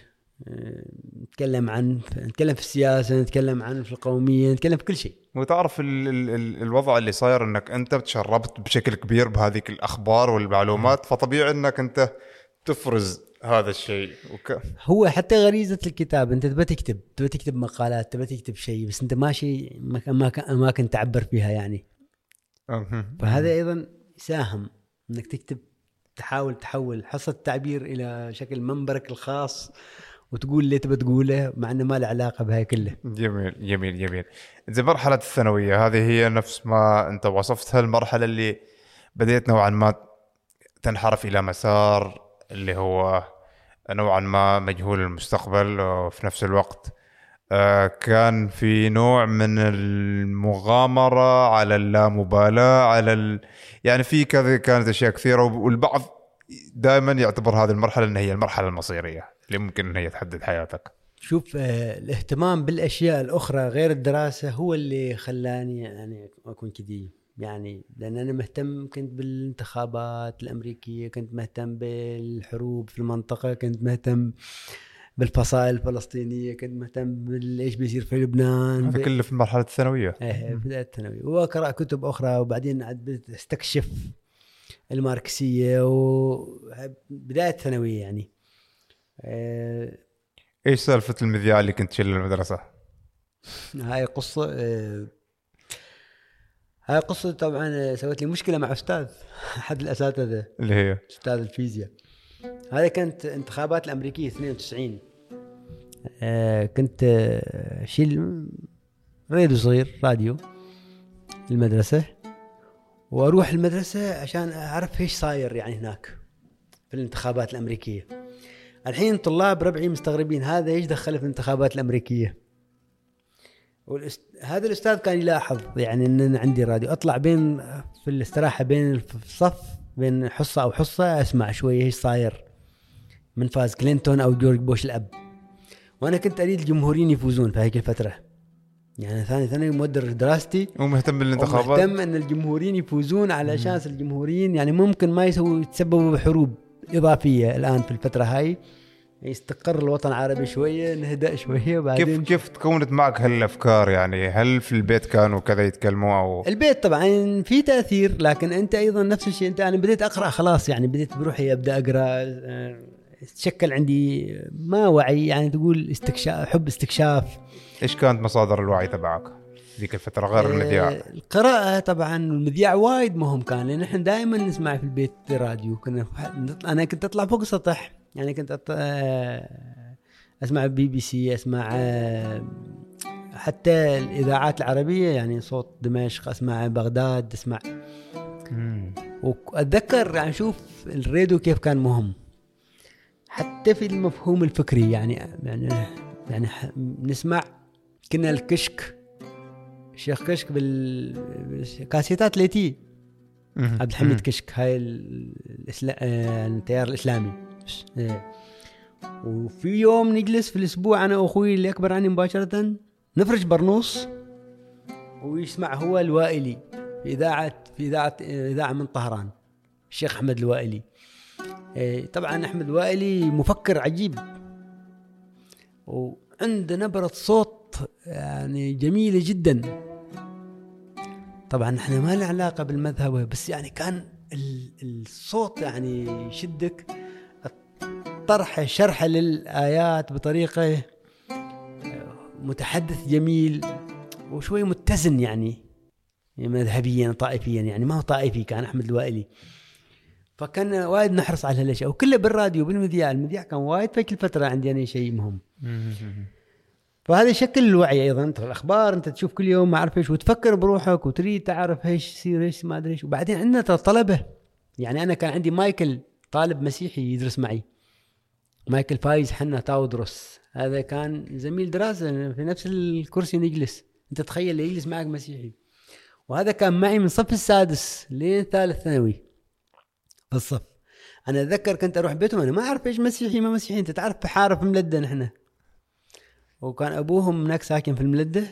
نتكلم عن نتكلم في السياسة نتكلم عن في القومية نتكلم في كل شيء. وتعرف ال ال ال الوضع اللي صاير إنك أنت تشربت بشكل كبير بهذيك الأخبار والمعلومات فطبيعي إنك أنت تفرز هذا الشيء. وك... هو حتى غريزة الكتاب أنت تبى تكتب تبى تكتب مقالات تبى تكتب شيء بس أنت ماشي اماكن تعبر فيها يعني. أمم. فهذا أيضا يساهم إنك تكتب تحاول تحول حصة التعبير إلى شكل منبرك الخاص وتقول اللي تبى تقوله مع إنه ما له علاقة بهاي كله. جميل جميل جميل. زي مرحلة الثانوية هذه هي نفس ما أنت وصفتها المرحلة اللي بديت نوعا ما تنحرف إلى مسار اللي هو نوعا ما مجهول المستقبل وفي نفس الوقت كان في نوع من المغامرة على اللامبالاة على ال... يعني في كذا كانت أشياء كثيرة والبعض دائما يعتبر هذه المرحلة إن هي المرحلة المصيرية اللي ممكن إن هي تحدد حياتك. شوف آه، الاهتمام بالأشياء الأخرى غير الدراسة هو اللي خلاني يعني أكون كذي. يعني لأن أنا مهتم كنت بالانتخابات الأمريكية كنت مهتم بالحروب في المنطقة كنت مهتم بالفصائل الفلسطينية كنت مهتم بايش بيصير في لبنان هذا كله في المرحلة الثانوية. إيه بدايه الثانوي وأقرأ كتب أخرى وبعدين عاد أستكشف الماركسية وبداية الثانوية يعني. آه، إيش سالفة المذياع اللي كنت تشيل المدرسة؟ هاي قصة آه، هاي قصة طبعا سوت لي مشكلة مع أستاذ أحد الأساتذة. اللي هي؟ أستاذ الفيزياء. هذا كانت انتخابات الأمريكية 92 آه كنت آه، اشيل راديو صغير راديو المدرسة. وأروح المدرسة عشان أعرف إيش صاير يعني هناك في الانتخابات الأمريكية. الحين طلاب ربعي مستغربين هذا إيش دخله في الانتخابات الأمريكية. هذا الأستاذ كان يلاحظ يعني إن أنا عندي راديو. أطلع بين في الاستراحة بين الصف بين حصة أو حصة أسمع شوية إيش صاير من فاز كلينتون أو جورج بوش الأب. وأنا كنت أريد الجمهوريين يفوزون في هيك الفترة. يعني ثاني ثانوي مو دراستي ومهتم بالانتخابات. مهتم إن الجمهوريين يفوزون على أساس الجمهوريين. يعني ممكن ما يسووا يتسببوا بحروب إضافية الآن في الفترة هاي. يستقر الوطن العربي شوية نهدأ شوية كيف وبعدين كيف تكونت معك هالأفكار؟ يعني هل في البيت كانوا كذا يتكلموا أو البيت طبعا في تأثير لكن أنت أيضا نفس الشيء. أنت أنا بديت أقرأ خلاص يعني بديت بروحي أبدأ أقرأ آه، تشكل عندي ما وعي يعني تقول استكشاف حب استكشاف. إيش كانت مصادر الوعي تبعك ذيك الفترة؟ غير المذياع. آه، القراءة طبعا المذياع وايد مهم كان لأن إحنا دائما نسمع في البيت راديو كنا أنا كنت أطلع فوق السطح. يعني كنت أط... آه، أسمع بي بي سي أسمع آه، حتى الإذاعات العربية يعني صوت دمشق أسمع بغداد أسمع مم. وأتذكر يعني شوف الراديو كيف كان مهم حتى في المفهوم الفكري يعني يعني يعني نسمع كنا الكشك الشيخ كشك بال بالكاسيتات ليتي. عبد الحميد كشك هاي. آه، التيار الإسلامي إيه. وفي يوم نجلس في الأسبوع أنا وأخوي اللي أكبر عني مباشرة نفرش برنوس ويسمع هو الوائلي في اذاعه في اذاعه إذاعة من طهران الشيخ أحمد الوائلي. إيه، طبعا أحمد الوائلي مفكر عجيب. وعنده نبرة صوت يعني جميلة جدا. طبعا إحنا ما لنا علاقة بالمذهب بس يعني كان ال- الصوت يعني يشدك. طرحه شرحه للآيات بطريقة متحدث جميل وشوي متزن يعني مذهبيا طائفيا يعني ما هو طائفي كان أحمد الوائلي. فكان وايد نحرص على هالأشياء وكله بالراديو بالمذياع المذياع كان وايد في هيك الفترة عندي أنا شيء مهم. فهذا يشكل الوعي أيضا انت الأخبار أنت تشوف كل يوم ما أعرف إيش وتفكر بروحك وتريد تعرف إيش يصير إيش ما أدري إيش. وبعدين عندنا طلبة. يعني أنا كان عندي مايكل طالب مسيحي يدرس معي. مايكل فايز حنا تاودروس هذا كان زميل دراسة في نفس الكرسي نجلس. أنت تخيل يجلس معك مسيحي. وهذا كان معي من صف السادس لين ثالث ثانوي. في الصف أنا أتذكر كنت أروح بيتهم أنا ما أعرف إيش مسيحي ما مسيحي. أنت تعرف بحارة في ملدة نحن. وكان أبوهم هناك ساكن في الملدة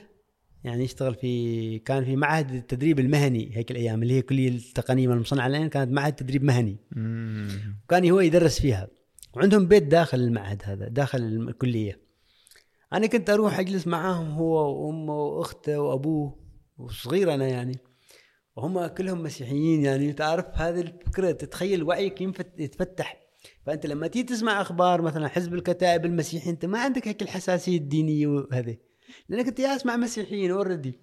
يعني يشتغل في كان في معهد التدريب المهني هيك الأيام اللي هي كلية التقنية المصنعة الآن كانت معهد تدريب مهني. مم. وكان هو يدرس فيها. وعندهم بيت داخل المعهد هذا داخل الكلية. أنا كنت أروح أجلس معاهم هو وأمه وأخته وأبوه وصغير أنا يعني. وهم كلهم مسيحيين يعني تعرف هذه الفكرة تتخيل وعيك يتفتح. فأنت لما تيجي تسمع أخبار مثلا حزب الكتائب المسيحي أنت ما عندك هيك الحساسية الدينية وهذه. لأنك انت يا أسمع مسيحيين اوريدي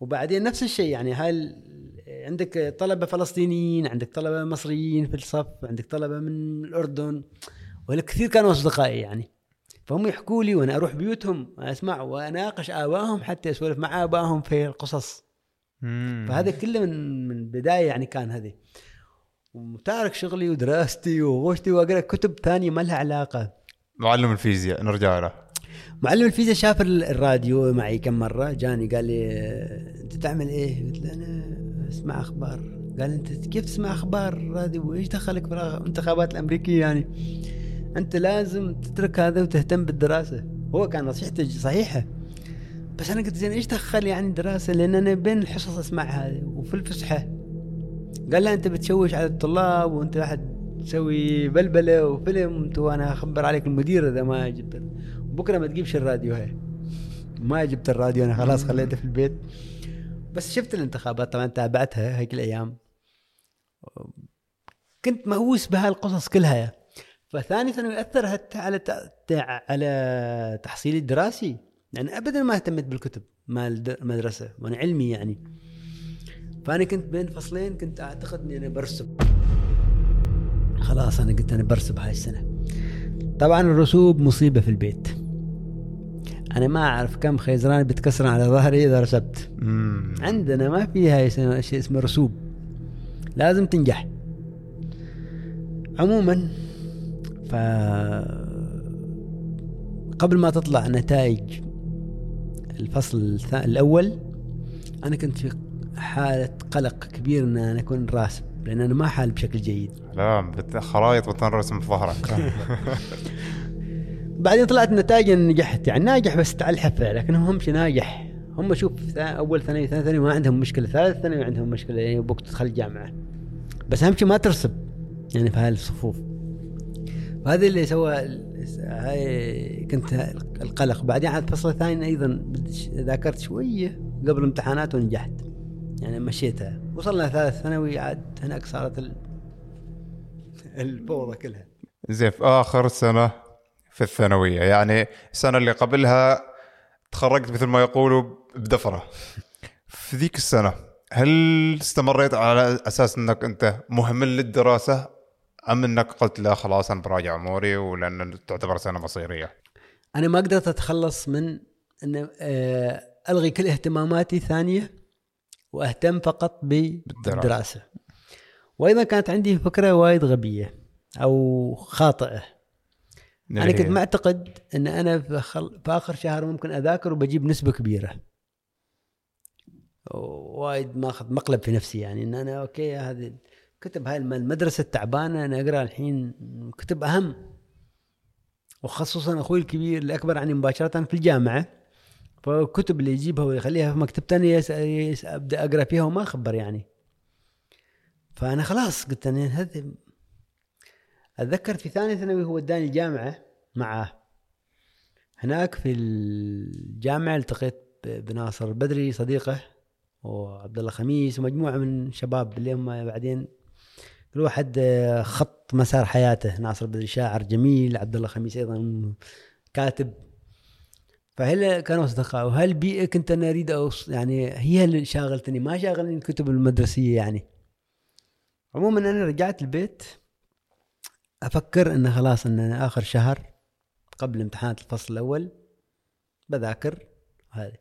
وبعدين نفس الشيء يعني هاي عندك طلبة فلسطينيين عندك طلبة مصريين في الصف عندك طلبة من الأردن والكثير كانوا أصدقائي يعني. فهم يحكوا لي وأنا أروح بيوتهم أسمع وأناقش آبائهم حتى اسولف مع آبائهم في القصص. مم. فهذا كله من من البدايه يعني كان هذه. وتارك شغلي ودراستي وغوشتي وأقرأ كتب ثانية ما لها علاقة. معلم الفيزياء نرجع له. معلم الفيزياء شاف ال- الراديو معي كم مرة جاني قال لي "آه، أنت تعمل إيه؟ قلت له أنا اسمع أخبار؟ قال أنت كيف تسمع أخبار؟ راديو وإيش دخلك في الانتخابات الأمريكية يعني؟ أنت لازم تترك هذا وتهتم بالدراسة. هو كان نصيحته صحيحة. بس أنا قلت زين إيش دخل يعني دراسه لأن أنا بين الحصص أسمع هذا وفي الفسحة. قال لا أنت بتشوش على الطلاب وأنت راح تسوي بلبلة وفيلم وأنا أخبر عليك المدير إذا ما جبت. بكرة ما تجيبش الراديو هاي ما جبت الراديو أنا خلاص خليته في البيت. بس شفت الانتخابات طبعا تابعتها هيك الأيام. كنت مهووس بهالقصص كلها. فثاني ثانوي اثر حتى على على تحصيلي الدراسي. يعني ابدا ما اهتميت بالكتب مال المدرسة وأنا علمي يعني. فأنا كنت بين فصلين كنت أعتقد إني أنا برسم خلاص أنا قلت أنا برسم هاي السنة. طبعا الرسوب مصيبة في البيت. أنا ما أعرف كم خيزران بتكسر على ظهري إذا رسبت. مم. عندنا ما في هاي اسمه- شيء اسمه رسوب. لازم تنجح. عموما ف قبل ما تطلع نتائج الفصل الثا- الأول أنا كنت في حالة قلق كبير إن أنا أكون راسب لأن أنا ما حال بشكل جيد. لا خرايط بتنرسم في ظهرك. بعدين طلعت النتائج إني نجحت. يعني ناجح بس تعال الحفه لكن هم مش ناجح. هم شوف أول ثانوي ثاني ثانوي ما عندهم مشكلة ثالث ثانوي عندهم مشكلة يعني بوقت تدخل الجامعة بس أهم شيء ما ترسب يعني في هاي الصفوف. فهذا اللي سوى هاي كنت القلق. بعدين على الفصل الثاني أيضا ذاكرت شوية قبل الامتحانات ونجحت. يعني مشيتها. وصلنا ثالث ثانوي عاد هناك صارت ال- الفوضى كلها. زين في آخر سنة في الثانوية. يعني السنة اللي قبلها تخرجت مثل ما يقولوا بدفرة. في ذيك السنة هل استمريت على أساس أنك أنت مهمل للدراسة أم أنك قلت لا خلاص أنا براجع أموري ولأن تعتبر سنة مصيرية؟ أنا ما قدرت أتخلص من أن آه، ألغي كل اهتماماتي الثانية وأهتم فقط بالدراسة. وأيضا كانت عندي فكرة وايد غبية أو خاطئة. أنا كنت معتقد إن أنا في, خل... في آخر شهر ممكن أذاكر وبجيب نسبة كبيرة. وايد ماخذ مقلب في نفسي يعني إن أنا أوكي هذه كتب هاي الم- المدرسة التعبانة أنا أقرأ الحين كتب أهم. وخصوصا أخوي الكبير اللي اكبر عني مباشرة في الجامعة. فالكتب اللي يجيبها ويخليها في مكتب. يس... أبدأ أقرأ فيها وما أخبر يعني. فأنا خلاص قلت أنا هذا أتذكر في ثاني ثانوي هو اداني الجامعة معاه هناك في الجامعة التقيت بناصر البدري صديقه وعبد الله خميس ومجموعة من شباب اللي هم بعدين كل واحد آه، خط مسار حياته. ناصر البدري شاعر جميل عبد الله خميس أيضا كاتب. فهل كانوا أصدقاء؟ وهالبيئه كنت أنا أريد أوص يعني هي اللي شاغلتني؟ ما شاغلني الكتب المدرسية يعني. عموما أنا رجعت البيت أفكر انه خلاص إن آخر شهر قبل امتحانات الفصل الأول بذاكر هذه.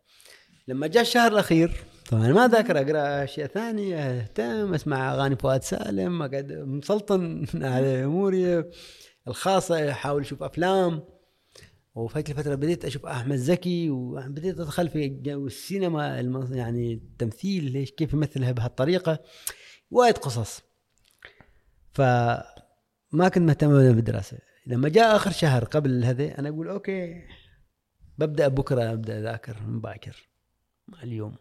لما جاء الشهر الأخير طبعا ما ذاكر أقرأ أشياء ثانية أهتم أسمع أغاني فؤاد سالم أقعد مسلطن على أموري الخاصة أحاول أشوف أفلام. وفي الفترة بديت أشوف أحمد زكي وبديت أدخل في السينما يعني التمثيل ليش كيف يمثلها بهالطريقة. وايد قصص. فما كنت مهتم أبداً بالدراسة. لما جاء آخر شهر قبل هذا أنا أقول okay ببدأ بكرة أبدأ أذاكر من باكر مع اليوم.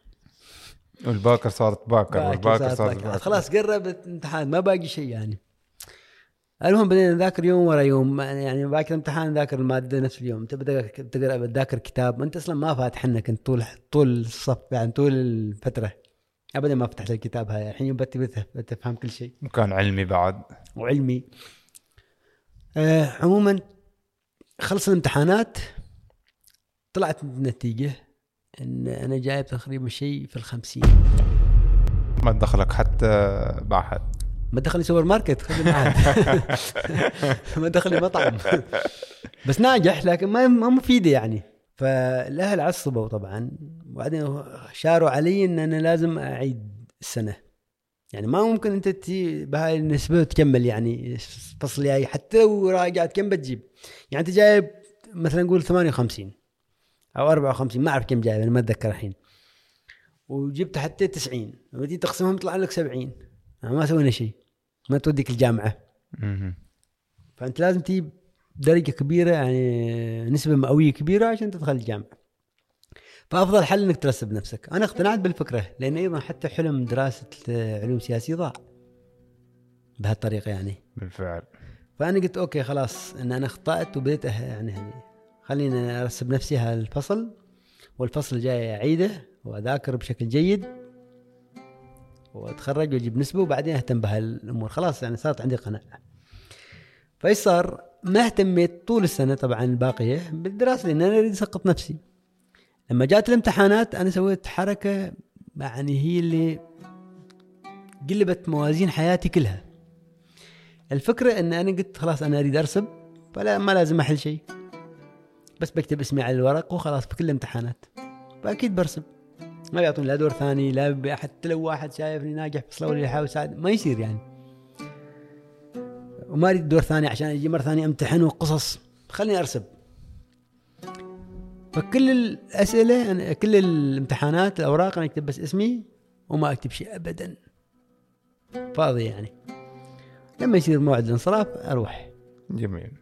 والباكر صارت باكر والباكر صارت صارت باكر. باكر. خلاص قربت امتحان ما باقي شيء يعني. المهم بدينا نذاكر يوم ورا يوم. يعني باكر امتحان نذاكر المادة نفس اليوم. تبدا تقرأ تذاكر كتاب. انت أصلا ما فاتح لنا كنت طول طول الصف يعني طول الفترة. ابدا ما فتحت الكتاب هاي. الحين بتبي تفهم كل شيء. مكان علمي بعد. وعلمي. آه عموما خلص الامتحانات طلعت النتيجة إن أنا جايب تقريبا شيء في الخمسين. ما تدخلك حتى معهد. ما دخلني سوبر ماركت خلي معهد ما دخلني مطعم. بس ناجح لكن ما ما مفيدة يعني. فالأهل عصبوا طبعا. وبعدين أشاروا علي إن أنا لازم أعيد السنة. يعني ما ممكن أنت تجي بهاي النسبة وتكمل يعني الفصل الجاي حتى لو راجع تكمل بتجيب. يعني أنت جايب مثلا نقول 58 أو 54 ما أعرف كم جايب أنا ما أتذكر الحين. وجبت حتى 90 لما تيجي تقسمهم يطلع لك 70 ما سوينا شيء ما توديك الجامعة. فأنت لازم تجيب درجة كبيرة يعني نسبة مئويه كبيرة عشان تدخل الجامعة. فأفضل حل إنك ترسب نفسك. أنا اقتنعت بالفكرة لأن أيضا حتى حلم دراسة علوم سياسية ضاع. بهالطريقة يعني. بالفعل. فأنا قلت okay خلاص إن أنا أخطأت وبديت أه- يعني يعني خليني أرسب نفسي هالفصل والفصل الجاي أعيده وأذاكر بشكل جيد وأتخرج وأجيب نسبة وبعدين أهتم بهالأمور. خلاص يعني صارت عندي قناعة. فإيش صار؟ ما اهتميت طول السنة طبعا الباقية بالدراسة لأن أنا أريد أسقط نفسي. لما جات الامتحانات أنا سويت حركة يعني هي اللي قلبت موازين حياتي كلها. الفكرة إن أنا قلت خلاص أنا أريد ارسب فلا ما لازم أحل شيء. بس بكتب اسمي على الورق وخلاص بكل الامتحانات. فأكيد برسب ما بيعطوني لا دور ثاني لا حتى لو واحد شايفني ناجح في الصلاة ولا يحاول يساعد. ما يصير يعني. وما أريد دور ثاني عشان أجي مرة ثانية أمتحن وقصص. خليني ارسب فكل الأسئلة أنا كل الامتحانات الأوراق أنا أكتب بس اسمي وما أكتب شيء ابدا. فاضي يعني. لما يصير موعد الانصراف أروح. جميل.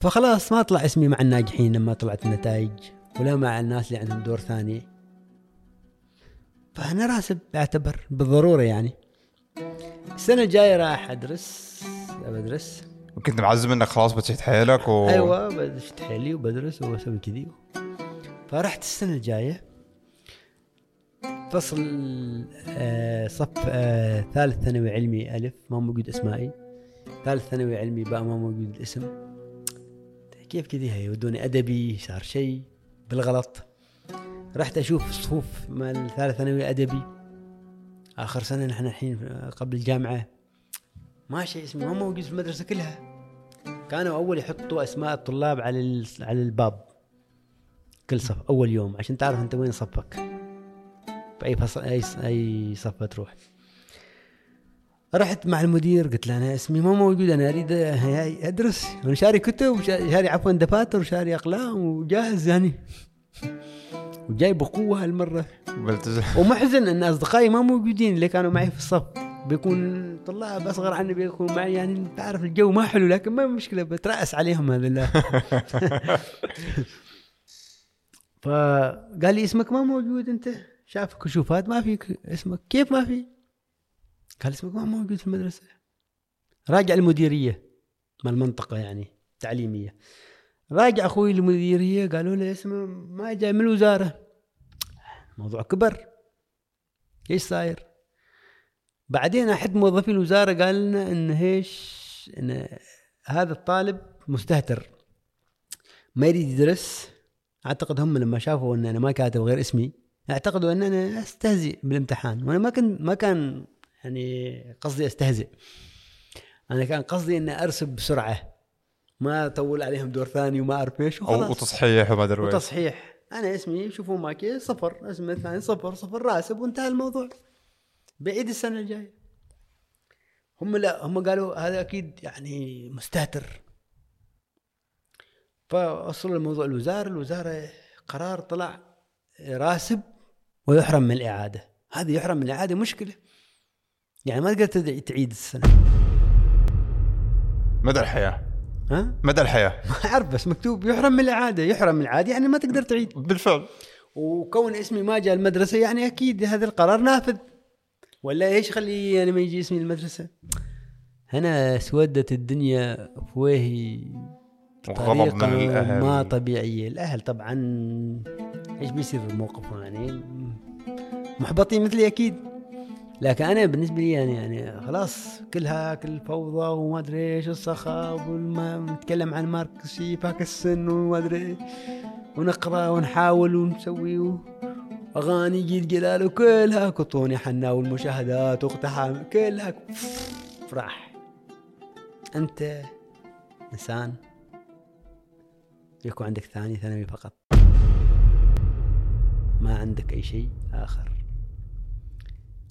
فخلاص ما طلع اسمي مع الناجحين لما طلعت النتائج ولا مع الناس اللي عندهم دور ثاني. فأنا راسب أعتبر بالضرورة يعني. السنة الجاية راح أدرس بدرس وكنت معزم إنك خلاص بتشد حيلك و... أيوة بدشت حيلي وبدرس وأسوي كذي. فرحت السنة الجاية. فصل آه، صف آه، ثالث ثانوي علمي ألف ما موجود أسمائي. ثالث ثانوي علمي باء ما موجود الاسم. كيف كذي يودوني أدبي صار شيء بالغلط. رحت أشوف صفوف مال ثالث ثانوي أدبي. آخر سنة نحن الحين قبل الجامعة. ما شيء اسمي ما موجود في المدرسة كلها. كانوا أول يحطوا أسماء الطلاب على على الباب. كل صف أول يوم عشان تعرف أنت وين صفك. بأي فصل أي أي صف تروح. رحت مع المدير قلت له أنا اسمي ما موجود أنا أريد أدرس. أنا شاري كتب شاري عفوا دفاتر وشاري أقلام وجاهز يعني. وجاي بقوة هالمرة. ومحزن إن أصدقائي ما موجودين اللي كانوا معي في الصف. بيكون طلاب أصغر عني بيكون معي يعني تعرف الجو ما حلو لكن ما مشكلة بترأس عليهم هذا الله فقال لي اسمك ما موجود أنت؟ شاف كشوفات ما فيك اسمك. كيف ما في؟ قال اسمك ما موجود في المدرسة. راجع المديرية مال المنطقة يعني تعليمية. راجع أخوي المديرية قالوا له اسمه ما جاي من الوزارة. الموضوع كبر. إيش صاير؟ بعدين أحد موظفي الوزارة قال لنا إن إيش إن هذا الطالب مستهتر. ما يريد يدرس. أعتقد هم لما شافوا إن أنا ما كاتب غير اسمي اعتقدوا إن أنا أستهزئ بالامتحان. وأنا ما كان ما كان يعني قصدي أستهزئ. أنا كان قصدي إني أرسب بسرعة. ما أطول عليهم دور ثاني وما أعرف إيش وخلاص. وتصحيح وما أدري وتصحيح. أنا اسمي شوفوا ماكي صفر اسمي الثاني صفر صفر راسب وانتهى الموضوع. بعيد السنة الجاية. هم لا هم قالوا هذا أكيد يعني مستهتر. فوصلوا الموضوع الوزارة الوزارة قرار طلع راسب ويحرم من الإعادة. هذه يحرم من الإعادة مشكلة. يعني ما تقدر تدعي- تعيد السنة. مدى الحياة؟ ها؟ مدى الحياة؟ ما أعرف بس مكتوب يحرم من الإعادة. يحرم من الإعادة يعني ما تقدر تعيد. بالفعل. وكون اسمي ما جاء المدرسة يعني أكيد هذا القرار نافذ. ولا إيش خلي أنا ما يجي اسمي المدرسة؟ هنا اسودت الدنيا في وجهي وغضب من طريقة الأهل. ما طبيعية. الأهل طبعا إيش بيصير موقفهم يعني محبطين مثلي أكيد. لكن أنا بالنسبة لي يعني يعني خلاص كلها كل فوضى وما أدري إيش الصخب والما نتكلم عن ماركسي فاك السن وما أدري إيه. ونقرأ ونحاول ونسوي و... اغاني جيل جلال وكلها كطوني حنا والمشاهدات واقتحام كلها. راح أنت إنسان. يكون عندك ثاني ثانوي فقط. ما عندك أي شيء آخر.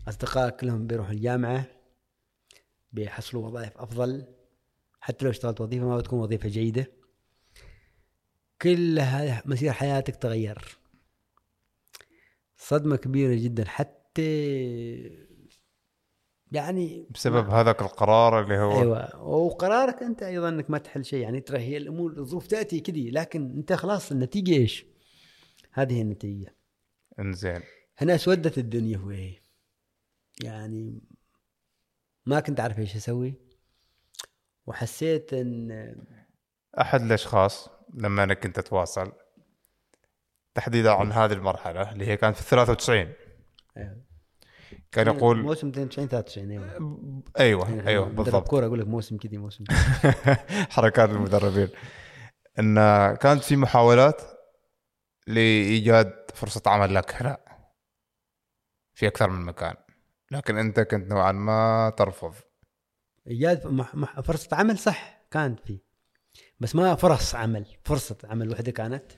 أصدقائك كلهم بيروحوا الجامعة بيحصلوا وظائف أفضل. حتى لو اشتغلت وظيفة ما بتكون وظيفة جيدة. كل مسير حياتك تغير. صدمة كبيرة جدا. حتى يعني بسبب هذاك القرار اللي هو أيوه. وقرارك أنت أيضا إنك ما تحل شيء. يعني ترى هي الأمور الظروف تأتي كذي لكن أنت خلاص النتيجة إيش؟ هذه هي النتيجة. إنزين. هنا اسودت الدنيا هو. يعني ما كنت أعرف إيش أسوي. وحسيت إن أحد الأشخاص لما أنا كنت أتواصل تحديدا عن هذه المرحلة اللي هي كانت في 93 أيوة. كان يقول موسم 92 93 أيوه أيوه يعني أيوه مدرب بالضبط. كورة أقول لك موسم كذي موسم حركات المدربين. إن كانت في محاولات لإيجاد فرصة عمل لك هنا في أكثر من مكان. لكن أنت كنت نوعا ما ترفض. إيجاد مح- مح- فرصة عمل صح كانت في بس ما فرص عمل فرصة عمل واحدة كانت.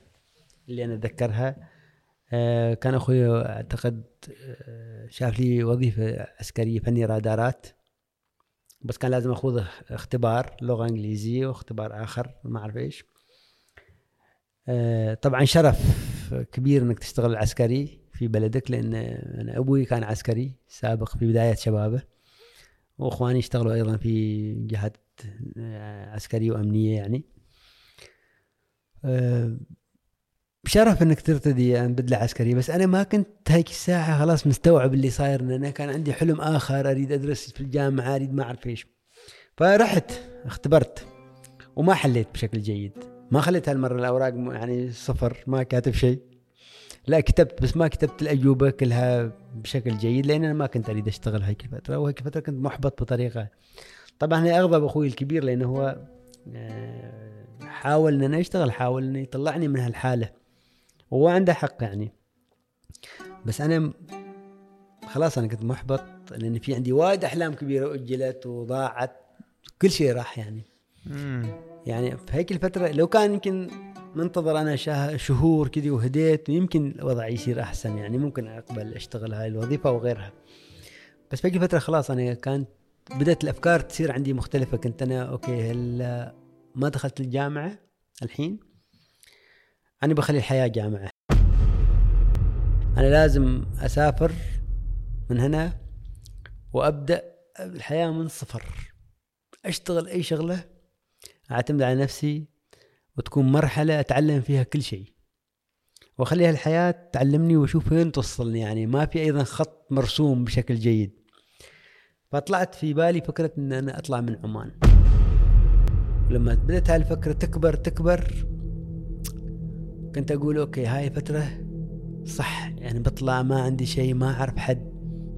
اللي أنا أتذكرها. آه، كان أخوي أعتقد آه، شاف لي وظيفة عسكرية فني رادارات. بس كان لازم أخوض اختبار لغة إنجليزية واختبار آخر ما أعرف إيش. آه، طبعا شرف كبير إنك تشتغل عسكري في بلدك لأن أنا أبوي كان عسكري سابق في بداية شبابه وإخواني اشتغلوا أيضا في جهات عسكرية وأمنية يعني. آه، شرف إنك ترتدي بدله عسكريه بس أنا ما كنت هيك الساعة خلاص مستوعب اللي صاير ان أنا كان عندي حلم آخر أريد أدرس في الجامعة أريد ما أعرف إيش. فرحت اختبرت وما حليت بشكل جيد. ما خليت هالمرة الأوراق يعني صفر ما كاتب شيء. لا كتبت بس ما كتبت الأجوبة كلها بشكل جيد لأن أنا ما كنت أريد أشتغل هيك فترة وهيك فترة كنت محبط بطريقة. طبعا هي أغضب أخوي الكبير لأنه هو آه، حاول ان أنا أشتغل حاول انه يطلعني من هالحالة. وهو عنده حق يعني. بس أنا خلاص أنا كنت محبط لأن في عندي وايد أحلام كبيرة اجلت وضاعت كل شيء راح يعني. يعني في هيك الفترة لو كان يمكن منتظر شاه- شهور كذي وهديت يمكن الوضع يصير أحسن يعني ممكن أقبل أشتغل هاي الوظيفة وغيرها. بس في هيك الفترة خلاص أنا كانت بدأت الأفكار تصير عندي مختلفة كنت أنا أوكي هل ما دخلت الجامعة الحين أنا بخلي الحياة جامعة. أنا لازم أسافر من هنا وأبدأ الحياة من صفر. أشتغل أي شغلة أعتمد على نفسي وتكون مرحلة أتعلم فيها كل شيء. واخليها الحياة تعلمني وأشوف وين توصلني يعني ما في أيضا خط مرسوم بشكل جيد. فطلعت في بالي فكرة إن أنا أطلع من عمان. لما بدأت هاي الفكرة تكبر تكبر كنت أقول أوكي هاي فترة صح يعني بطلع ما عندي شيء ما أعرف حد.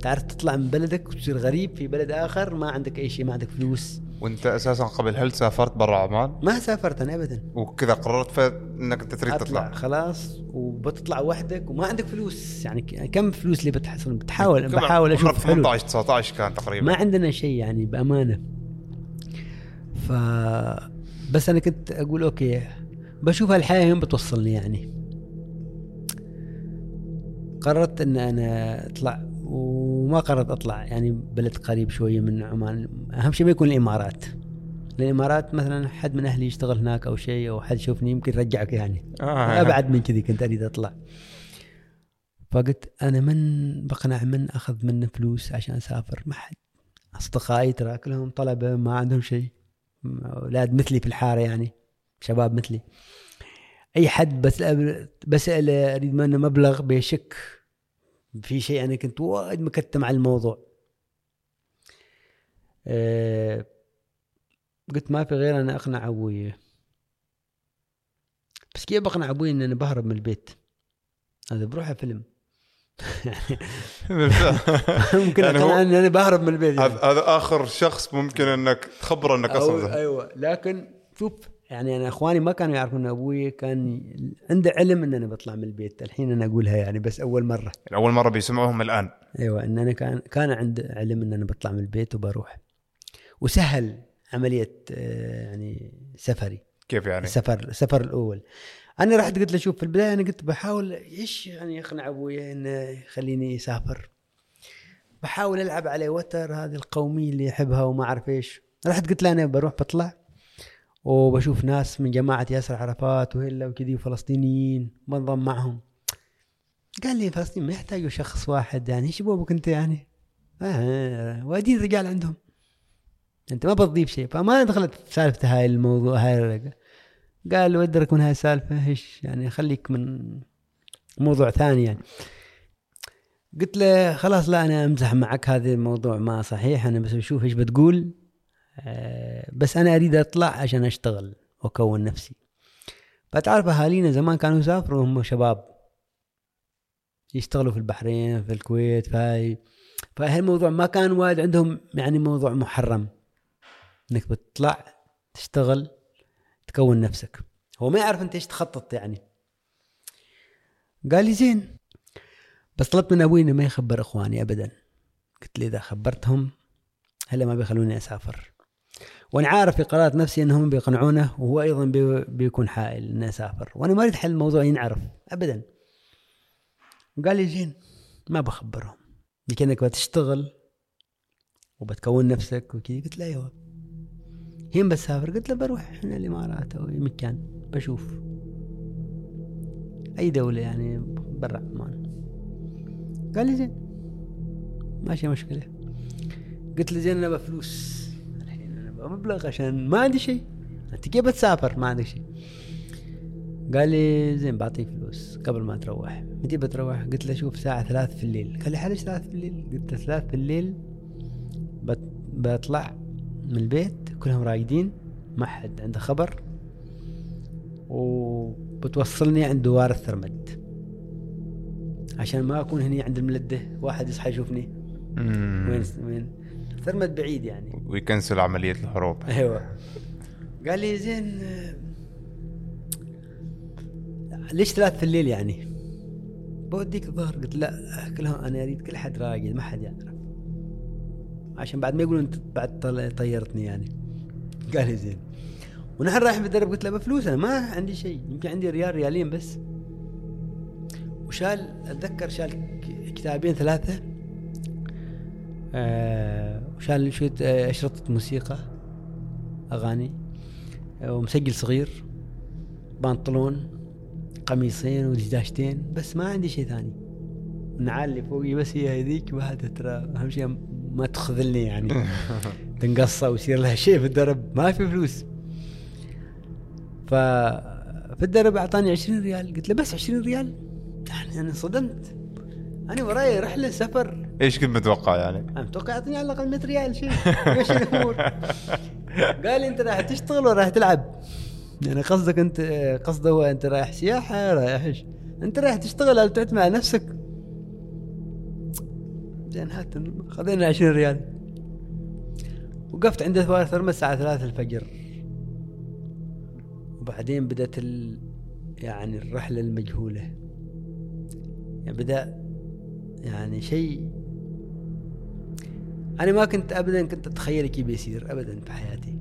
تعرف تطلع من بلدك وتصير غريب في بلد آخر ما عندك أي شيء ما عندك فلوس. وأنت أساسا قبل هل سافرت برا عمان؟ ما سافرت أنا ابدا. وكذا قررت إنك أنت تريد تطلع. خلاص. وبتطلع وحدك وما عندك فلوس. يعني كم فلوس اللي بتحصل؟ بتحاول بحاول أشوف حلول 18 19 كان تقريبا. ما عندنا شيء يعني بأمانة. ف بس أنا كنت أقول أوكي بشوف الحياة وين بتوصلني يعني. قررت إن أنا أطلع وما قررت أطلع يعني بلد قريب شوية من عمان. أهم شيء ما يكون الإمارات. الإمارات مثلا حد من أهلي يشتغل هناك أو شيء أو حد يشوفني يمكن يرجعك يعني. آه. أبعد من كذي كنت أريد أطلع. فقلت أنا من بقنع من أخذ منه فلوس عشان أسافر؟ ما حد. أصدقائي ترى كلهم طلبة ما عندهم شيء. أولاد مثلي في الحارة يعني. شباب مثلي. أي حد بسأل بسأله أريد منه مبلغ بيشك في شيء أنا كنت وايد مكتم على الموضوع. أه قلت ما في غير أنا أقنع أبوي. بس كيف بقنع أبوي ان أنا بهرب من البيت؟ هذا بروحه فيلم. ممكن يعني أقنع هو- ان أنا بهرب من البيت يعني. هذا آخر شخص ممكن إنك تخبره إنك أصلا أيوه. لكن شوف يعني أنا إخواني ما كانوا يعرفون إن أبوي كان عنده علم إن أنا بطلع من البيت الحين أنا أقولها يعني بس أول مرة. اول مرة بيسمعوهم الآن. أيوه إن أنا كان كان عند علم إن أنا بطلع من البيت وبروح. وسهل عملية آه، يعني سفري. كيف يعني؟ السفر السفر الأول. أنا رحت قلت له شوف في البداية أنا قلت بحاول إيش يعني اقنع أبوي انه يخليني اسافر بحاول ألعب عليه وتر هذه القومية اللي يحبها وما أعرف إيش. رحت قلت له أنا بروح بطلع. وبشوف ناس من جماعة ياسر عرفات وهلا وكذي فلسطينيين بنضم معهم. قال لي فلسطين ما يحتاجوا شخص واحد يعني إيش يبغوك أنت يعني؟ آه وايدين رجال عندهم. أنت ما بتضيف شيء فما دخلت في سالفة هاي الموضوع هاي قال ودرك من هاي السالفة إيش يعني خليك من موضوع ثاني يعني. قلت له خلاص لا أنا أمزح معك هذا الموضوع ما صحيح أنا بس بشوف إيش بتقول. بس أنا أريد أطلع عشان أشتغل وأكون نفسي. فتعرف أهالينا زمان كانوا يسافروا هم شباب. يشتغلوا في البحرين في الكويت فهاي فهي الموضوع ما كان وايد عندهم يعني موضوع محرم. إنك بتطلع تشتغل تكون نفسك. هو ما يعرف أنت إيش تخطط يعني. قال لي زين بس طلبت من أبوي إنه ما يخبر إخواني ابدا. قلت لي إذا خبرتهم هلا ما بيخلوني أسافر. وأنا عارف في قرارات نفسي أنهم بيقنعونه وهو أيضا بي بيكون حائل اني اسافر وأنا ما أريد حل الموضوع ينعرف ابدا. قال لي زين ما بخبرهم. لكنك بتشتغل وبتكون نفسك وكذا قلت له أيوه. هين بسافر قلت له بروح هنا الإمارات أو أي مكان بشوف. أي دولة يعني برا عمان قال لي زين ماشي مشكلة. قلت له زين أنا بفلوس. بمبلغ عشان ما عندي شيء. أنت كيف بتسافر؟ ما عندك شيء. قال لي زين بعطيك فلوس قبل ما تروح. متى بتروح؟ قلت له شوف ساعة ثلاث في الليل. قال لي حلش ثلاث في الليل؟ قلت له ثلاث في الليل بت... بطلع من البيت كلهم رايدين ما حد عنده خبر. وبتوصلني عند دوار الثرمد. عشان ما أكون هني عند الملدة واحد يصحى يشوفني. وين وين؟ ثرمد بعيد يعني. ويكنسل عملية الهروب أيوه. قال لي زين ليش ثلاث في الليل يعني؟ بوديك الظهر. قلت لا كلهم أنا أريد كل حد راقد ما حد يعرف. عشان بعد ما يقولون انت بعد طيرتني يعني. قال لي زين. ونحن رايحين بالدرب قلت له بفلوس أنا ما عندي شيء. يمكن عندي ريال ريالين بس. وشال أتذكر شال كتابين ثلاثة. وشال شوية آه، أشرطة موسيقى أغاني آه ومسجل صغير بنطلون قميصين ودشداشتين بس ما عندي شيء ثاني. النعال اللي فوقي بس هي هذيك وهذا ترى أهم شيء ما تخذلني يعني. تنقصه ويصير لها شيء في الدرب ما في فلوس. ف في الدرب أعطاني 20 ريال. قلت له بس 20 ريال؟ يعني أنا انصدمت أنا وراي رحلة سفر إيش كنت متوقع يعني؟ أنا متوقع يعطيني على الأقل 100 ريال شيء الأمور؟ قال لي أنت راح تشتغل ولا راح تلعب؟ يعني قصدك أنت قصده هو أنت رايح سياحة رايح إيش؟ أنت رايح تشتغل ولا تعتمد على نفسك؟ زين هات خذينا 20 ريال وقفت عند ثوار ثرمس الساعة ثلاثة الفجر وبعدين بدأت ال... يعني الرحلة المجهولة يعني بدأ يعني شيء. أنا ما كنت أبدا كنت أتخيل كيف بيصير أبدا في حياتي.